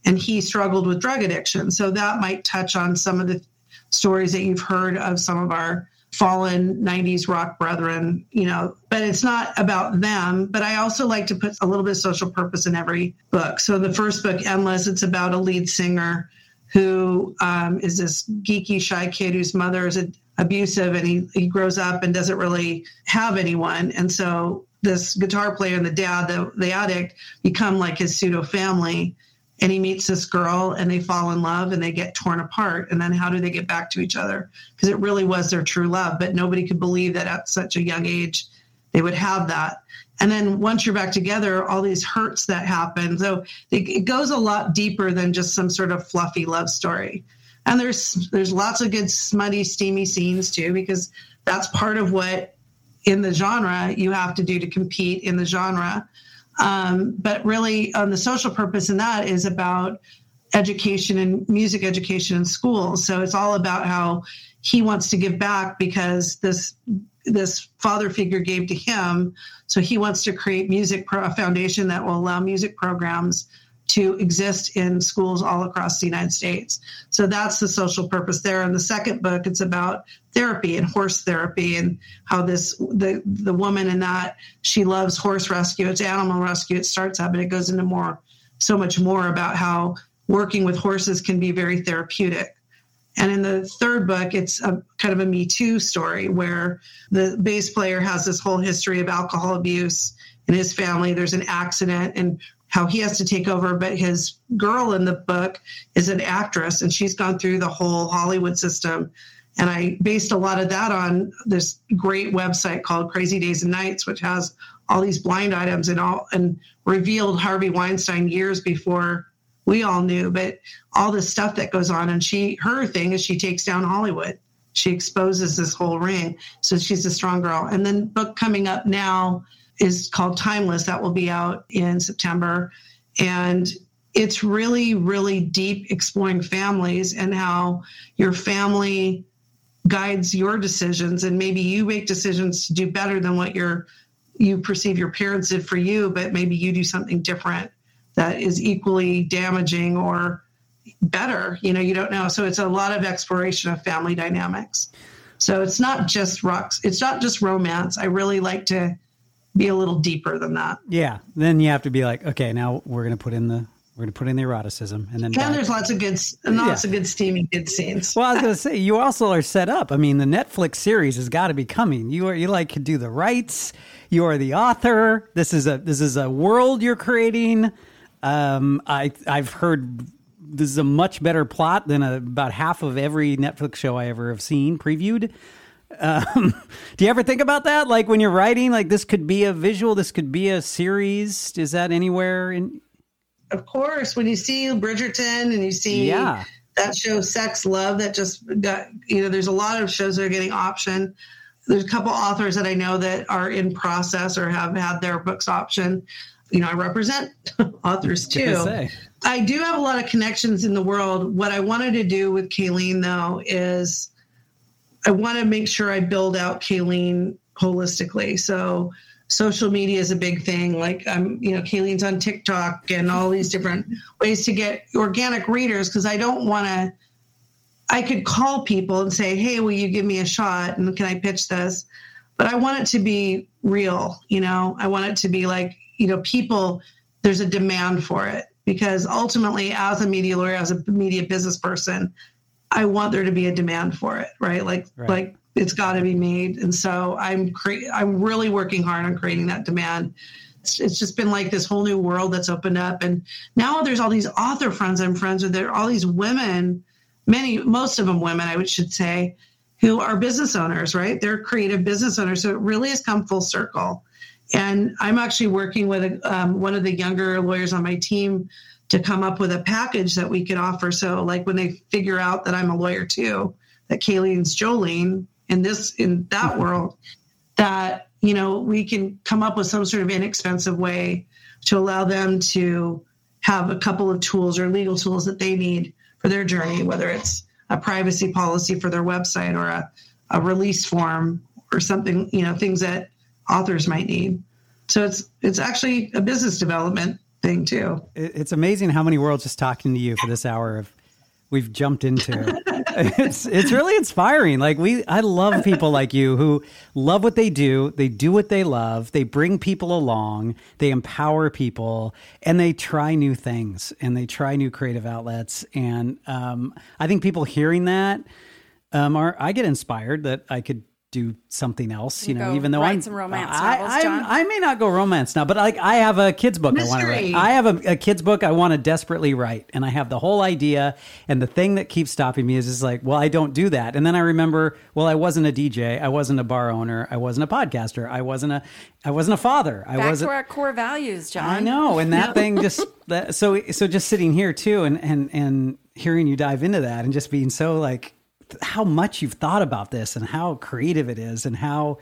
and he struggled with drug addiction. So that might touch on some of the stories that you've heard of some of our fallen 90s rock brethren, you know, but it's not about them. But I also like to put a little bit of social purpose in every book. So the first book, Endless, it's about a lead singer who um, is this geeky, shy kid whose mother is a, abusive and he, he grows up and doesn't really have anyone. And so this guitar player and the dad, the, the addict, become like his pseudo family. And he meets this girl and they fall in love and they get torn apart. And then how do they get back to each other? Because it really was their true love. But nobody could believe that at such a young age they would have that. And then once you're back together, all these hurts that happen. So it, it goes a lot deeper than just some sort of fluffy love story. And there's there's lots of good smutty, steamy scenes too, because that's part of what in the genre you have to do to compete in the genre. Um, but really, on the social purpose in that is about education and music education in schools. So it's all about how he wants to give back because this this father figure gave to him. So he wants to create music pro- a foundation that will allow music programs to exist in schools all across the United States. So that's the social purpose there. In the second book, it's about therapy and horse therapy and how this the the woman in that she loves horse rescue. It's animal rescue. It starts out, but it goes into more so much more about how working with horses can be very therapeutic. And in the third book, it's a kind of a Me Too story where the bass player has this whole history of alcohol abuse in his family. There's an accident and how he has to take over. But his girl in the book is an actress and she's gone through the whole Hollywood system. And I based a lot of that on this great website called Crazy Days and Nights, which has all these blind items and all and revealed Harvey Weinstein years before we all knew, but all this stuff that goes on. And she, her thing is she takes down Hollywood. She exposes this whole ring. So she's a strong girl. And then book coming up now is called Timeless. That will be out in September. And it's really, really deep exploring families and how your family guides your decisions. And maybe you make decisions to do better than what your you perceive your parents did for you, but maybe you do something different that is equally damaging or better. You know, you don't know. So it's a lot of exploration of family dynamics. So it's not just rocks. It's not just romance. I really like to be a little deeper than that. yeah. Then you have to be like, okay, now we're going to put in the, we're going to put in the eroticism and then And there's lots of good, lots of good steamy good scenes. Well, I was going (laughs) to say, you also are set up. I mean, the Netflix series has got to be coming. You are, you like could do the rights. You are the author. This is a, this is a world you're creating. Um, I, I've heard this is a much better plot than a, about half of every Netflix show I ever have seen previewed. Um, (laughs) do you ever think about that? Like when you're writing, like this could be a visual, this could be a series. Is that anywhere in? Of course, when you see Bridgerton and you see Yeah. that show Sex Love that just got, you know, there's a lot of shows that are getting option. There's a couple authors that I know that are in process or have had their books option. you know, I represent (laughs) authors too. I do have a lot of connections in the world. What I wanted to do with Kayleen, though, is I want to make sure I build out Kayleen holistically. So social media is a big thing. Like I'm, you know, Kayleen's on TikTok and all these different ways to get organic readers because I don't want to. I could call people and say, "Hey, will you give me a shot? And can I pitch this?" But I want it to be real. You know, I want it to be like, you know, people. There's a demand for it because ultimately, as a media lawyer, as a media business person, I want there to be a demand for it, right? Like, Right. like it's got to be made, and so I'm cre- I'm really working hard on creating that demand. It's, it's just been like this whole new world that's opened up, and now there's all these author friends I'm friends with. There are all these women, many, most of them women, I would should say, who are business owners, right? They're creative business owners, so it really has come full circle. And I'm actually working with um, one of the younger lawyers on my team to come up with a package that we could offer. So, like when they figure out that I'm a lawyer too, that Kayleen's Joleen in this in that mm-hmm. world, that you know we can come up with some sort of inexpensive way to allow them to have a couple of tools or legal tools that they need for their journey, whether it's a privacy policy for their website or a, a release form or something, you know, things that authors might need. So it's it's actually a business development thing too. It's amazing how many worlds just talking to you for this hour of we've jumped into. (laughs) it's it's really inspiring. Like we I love people like you who love what they do, they do what they love, they bring people along, they empower people, and they try new things and they try new creative outlets. And um, I think people hearing that um, are I get inspired that I could do something else, you, You know, even though write I'm some romance I, novels, John? I may not go romance now, but like I have a kids book I want to write. I have a, a kids book I want to desperately write, and I have the whole idea. And the thing that keeps stopping me is just like, well, I don't do that. And then I remember, well, I wasn't a DJ, I wasn't a bar owner, I wasn't a podcaster, I wasn't a, I wasn't a father, I Back wasn't. to our core values, John. I know, and that (laughs) thing just that, so so just sitting here too, and and and hearing you dive into that, and just being so like how much you've thought about this, and how creative it is, and how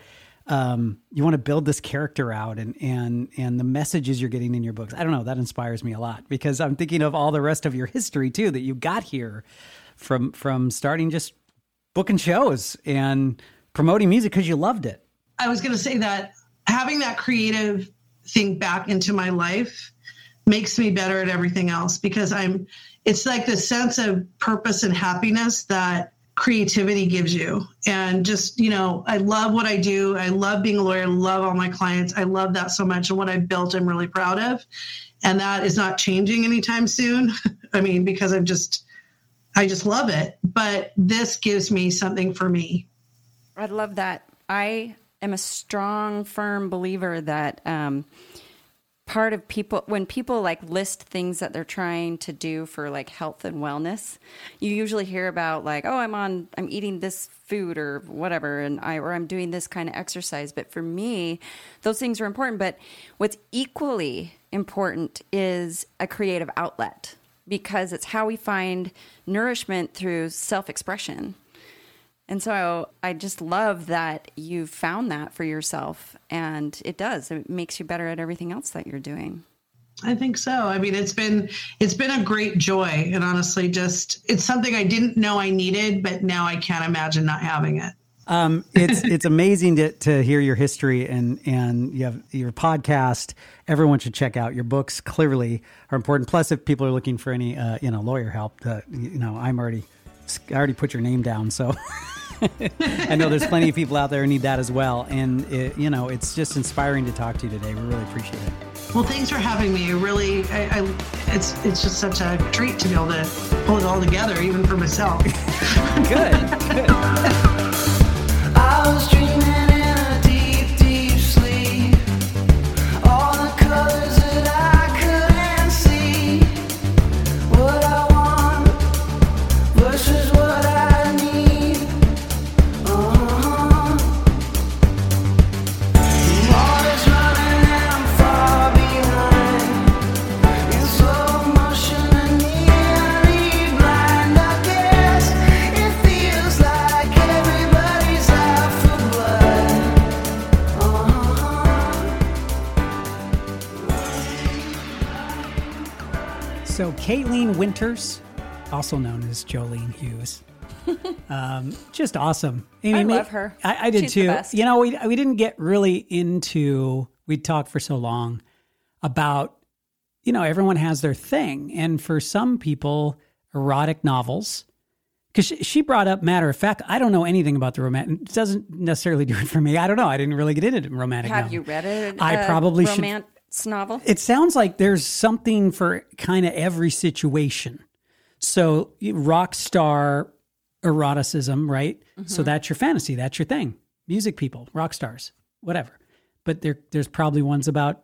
um, you want to build this character out, and and and the messages you're getting in your books. I don't know, that inspires me a lot because I'm thinking of all the rest of your history too that you got here from from starting just booking shows and promoting music because you loved it. I was going to say that having that creative thing back into my life makes me better at everything else because I'm it's like the sense of purpose and happiness that creativity gives you. And just you know I love what I do. I love being a lawyer. I love all my clients. I love that so much. And what I built I'm really proud of. And that is not changing anytime soon. (laughs) I mean because I'm just I just love it. But this gives me something for me. I love that. I am a strong, firm believer that um, part of people, when people like list things that they're trying to do for like health and wellness, you usually hear about like, oh, I'm on, I'm eating this food or whatever, and I, or I'm doing this kind of exercise. But for me, those things are important. But what's equally important is a creative outlet because it's how we find nourishment through self expression. And so I just love that you found that for yourself. And it does. It makes you better at everything else that you're doing. I think so. I mean, it's been it's been a great joy, and honestly, just it's something I didn't know I needed, but now I can't imagine not having it. Um, it's it's amazing to, to hear your history and and you have your podcast. Everyone should check out your books. Clearly, are important. Plus, if people are looking for any uh, you know lawyer help, uh, you know I'm already I already put your name down. So (laughs) I know there's plenty of people out there who need that as well. And it, you know it's just inspiring to talk to you today. We really appreciate it. Well, thanks for having me. Really, I, I it's it's just such a treat to be able to pull it all together, even for myself. (laughs) Good. (laughs) I Kayleen Winters, also known as Joleen Hughes. (laughs) um, just awesome. Amy, I love her. I, I did She's too. You know, we we didn't get really into. We talked for so long about, you know, everyone has their thing, and for some people, erotic novels. Because she, she brought up matter of fact, I don't know anything about the romantic. Doesn't necessarily do it for me. I don't know. I didn't really get into romantic. Have novel. you read it? I probably should- romance novel. It sounds like there's something for kind of every situation. So rock star eroticism, right? So mm-hmm. that's your fantasy. That's your thing. Music people, rock stars, whatever. But there, there's probably ones about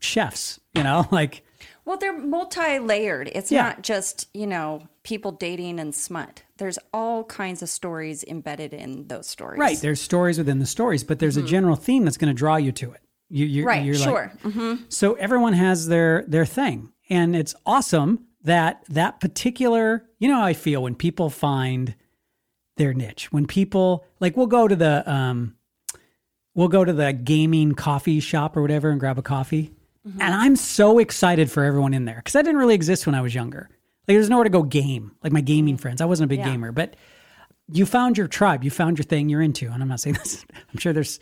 chefs, you know, (laughs) like Well, they're multi-layered. It's Yeah. not just you know people dating and smut. There's all kinds of stories embedded in those stories. right. There's stories within the stories, but there's a mm-hmm. general theme that's going to draw you to it. You, you're, Right. you're like- sure. hmm So everyone has their their thing, and it's awesome that that particular. You know how I feel when people find their niche. When people like, we'll go to the um, we'll go to the gaming coffee shop or whatever and grab a coffee, and I'm so excited for everyone in there because that didn't really exist when I was younger. Like, there's nowhere to go game. Like my gaming friends, I wasn't a big Yeah. gamer, but you found your tribe, you found your thing you're into. And I'm not saying (laughs) this, I'm sure there's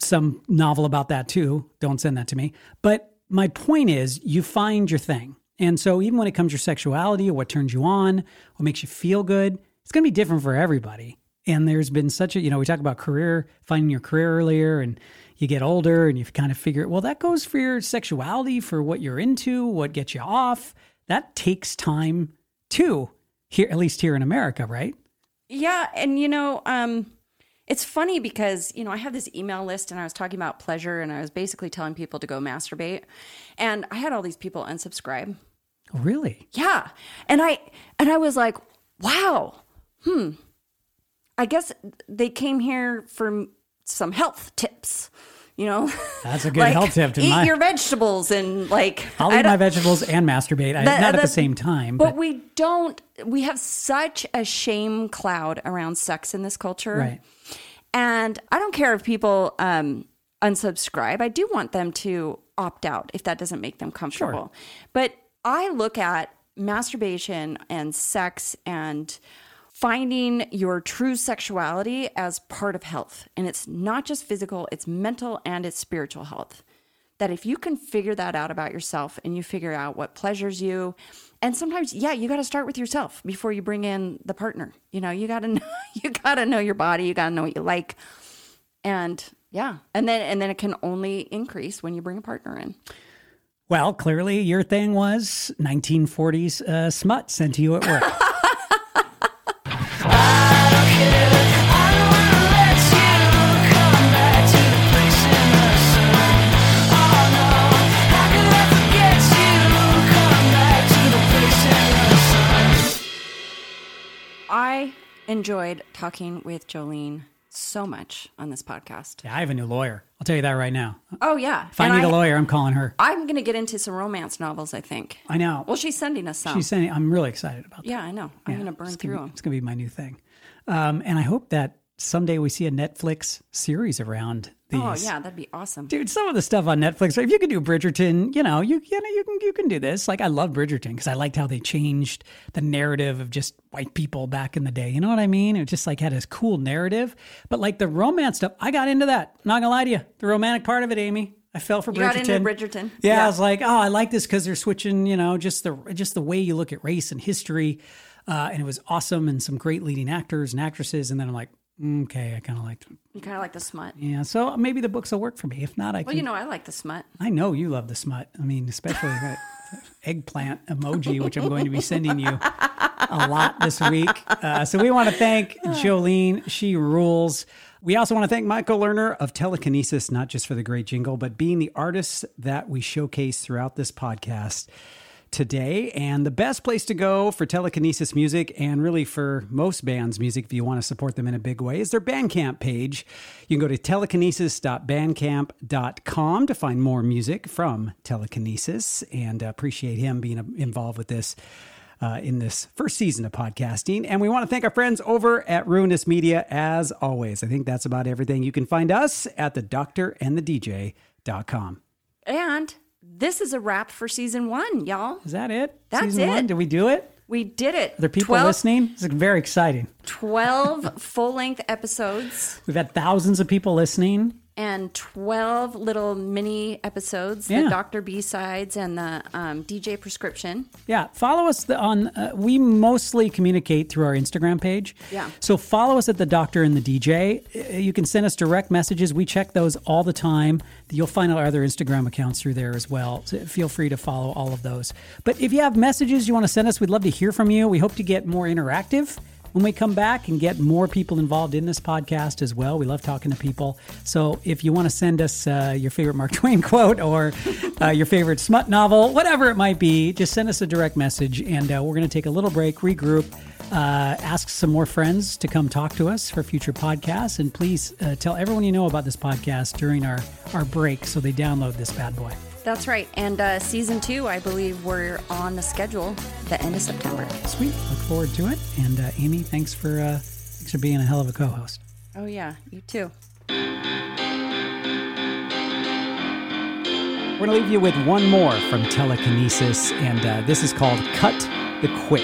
some novel about that too. Don't send that to me. But my point is, you find your thing. And so, even when it comes to your sexuality or what turns you on, what makes you feel good, it's going to be different for everybody. And there's been such a, you know, we talk about career, finding your career earlier, and you get older and you kind of figure, well, that goes for your sexuality, for what you're into, what gets you off. That takes time too, here, at least here in America, right? Yeah, and you know, um, it's funny because you know I have this email list, and I was talking about pleasure, and I was basically telling people to go masturbate, and I had all these people unsubscribe. Oh, really? Yeah, and I and I was like, wow, hmm. I guess they came here for some health tips. You know, That's a good (laughs) like, health tip to eat my. your vegetables and like I'll I eat don't- my vegetables and masturbate. That- not at the same time, but but, we don't we have such a shame cloud around sex in this culture right. And i don't care if people um unsubscribe. I do want them to opt out if that doesn't make them comfortable. But i look at masturbation and sex and finding your true sexuality as part of health. And it's not just physical it's mental and it's spiritual health. That if you can figure that out about yourself and you figure out what pleasures you and sometimes yeah you got to start with yourself before you bring in the partner you know you got to (laughs) know you got to know your body you got to know what you like and yeah and then and then it can only increase when you bring a partner in Well, clearly your thing was 1940s uh, smut sent to you at work. (laughs) enjoyed talking with joleen so much on this podcast yeah, I have a new lawyer. I'll tell you that right now. oh yeah If I need a lawyer, I'm calling her. i'm gonna get into some romance novels i think I know. well she's sending us some She's saying I'm really excited about that. yeah i know i'm Yeah, gonna burn through gonna, them It's gonna be my new thing, um, and I hope that someday we see a Netflix series around these. oh yeah that'd be awesome Dude, some of the stuff on Netflix, if you could do Bridgerton, you know, you you know you can you can do this. Like I love Bridgerton because I liked how they changed the narrative of just white people back in the day. You know what I mean? It just like had this cool narrative. But like the romance stuff, I got into that. Not gonna lie to you, the romantic part of it, Amy. I fell for You Bridgerton. got into Bridgerton? Yeah, Yeah. I was like, oh, I like this because they're switching. You know, just the just the way you look at race and history, uh, and it was awesome and some great leading actors and actresses. And then I'm like, okay, I kind of liked. you kind of like the smut Yeah, so maybe the books will work for me. If not, I well can. you know i like the smut I know you love the smut. I mean, especially that eggplant emoji, which I'm going to be sending you a lot this week. Uh, so we want to thank Joleen. She rules. We also want to thank Michael Lerner of Telekinesis, not just for the great jingle, but being the artists that we showcase throughout this podcast today. And the best place to go for telekinesis music and really for most bands' music, if you want to support them in a big way, is their Bandcamp page. You can go to telekinesis.bandcamp.com to find more music from Telekinesis and appreciate him being uh, involved with this. Uh, in this first season of podcasting. And we want to thank our friends over at Ruinous Media as always. I think that's about everything. You can find us at the doctor and the DJ.com. And this is a wrap for season one, y'all. Is that it? That's Season One? it. Did we do it? We did it. Are there people 12 listening? It's very exciting. 12 (laughs) full length episodes We've had thousands of people listening. And 12 little mini episodes Yeah. the Dr. B sides and the um, DJ prescription. Yeah, follow us on. Uh, we mostly communicate through our Instagram page. Yeah. So follow us at the Doctor and the DJ. Uh, You can send us direct messages. We check those all the time. You'll find our other Instagram accounts through there as well. So feel free to follow all of those. But if you have messages you want to send us, we'd love to hear from you. We hope to get more interactive when we come back and get more people involved in this podcast as well. We love talking to people. So if you want to send us uh, your favorite Mark (laughs) Twain quote or uh, your favorite smut novel, whatever it might be, just send us a direct message and uh, we're going to take a little break, regroup. Uh, ask some more friends to come talk to us for future podcasts, and please uh, tell everyone you know about this podcast during our our break so they download this bad boy. That's right. And uh, season two, I believe we're on the schedule the end of September. Sweet, look forward to it. And uh, Amy, thanks for uh, thanks for being a hell of a co-host. Oh, yeah, you too. We're going to leave you with one more from Telekinesis, and uh, this is called Cut the Quick.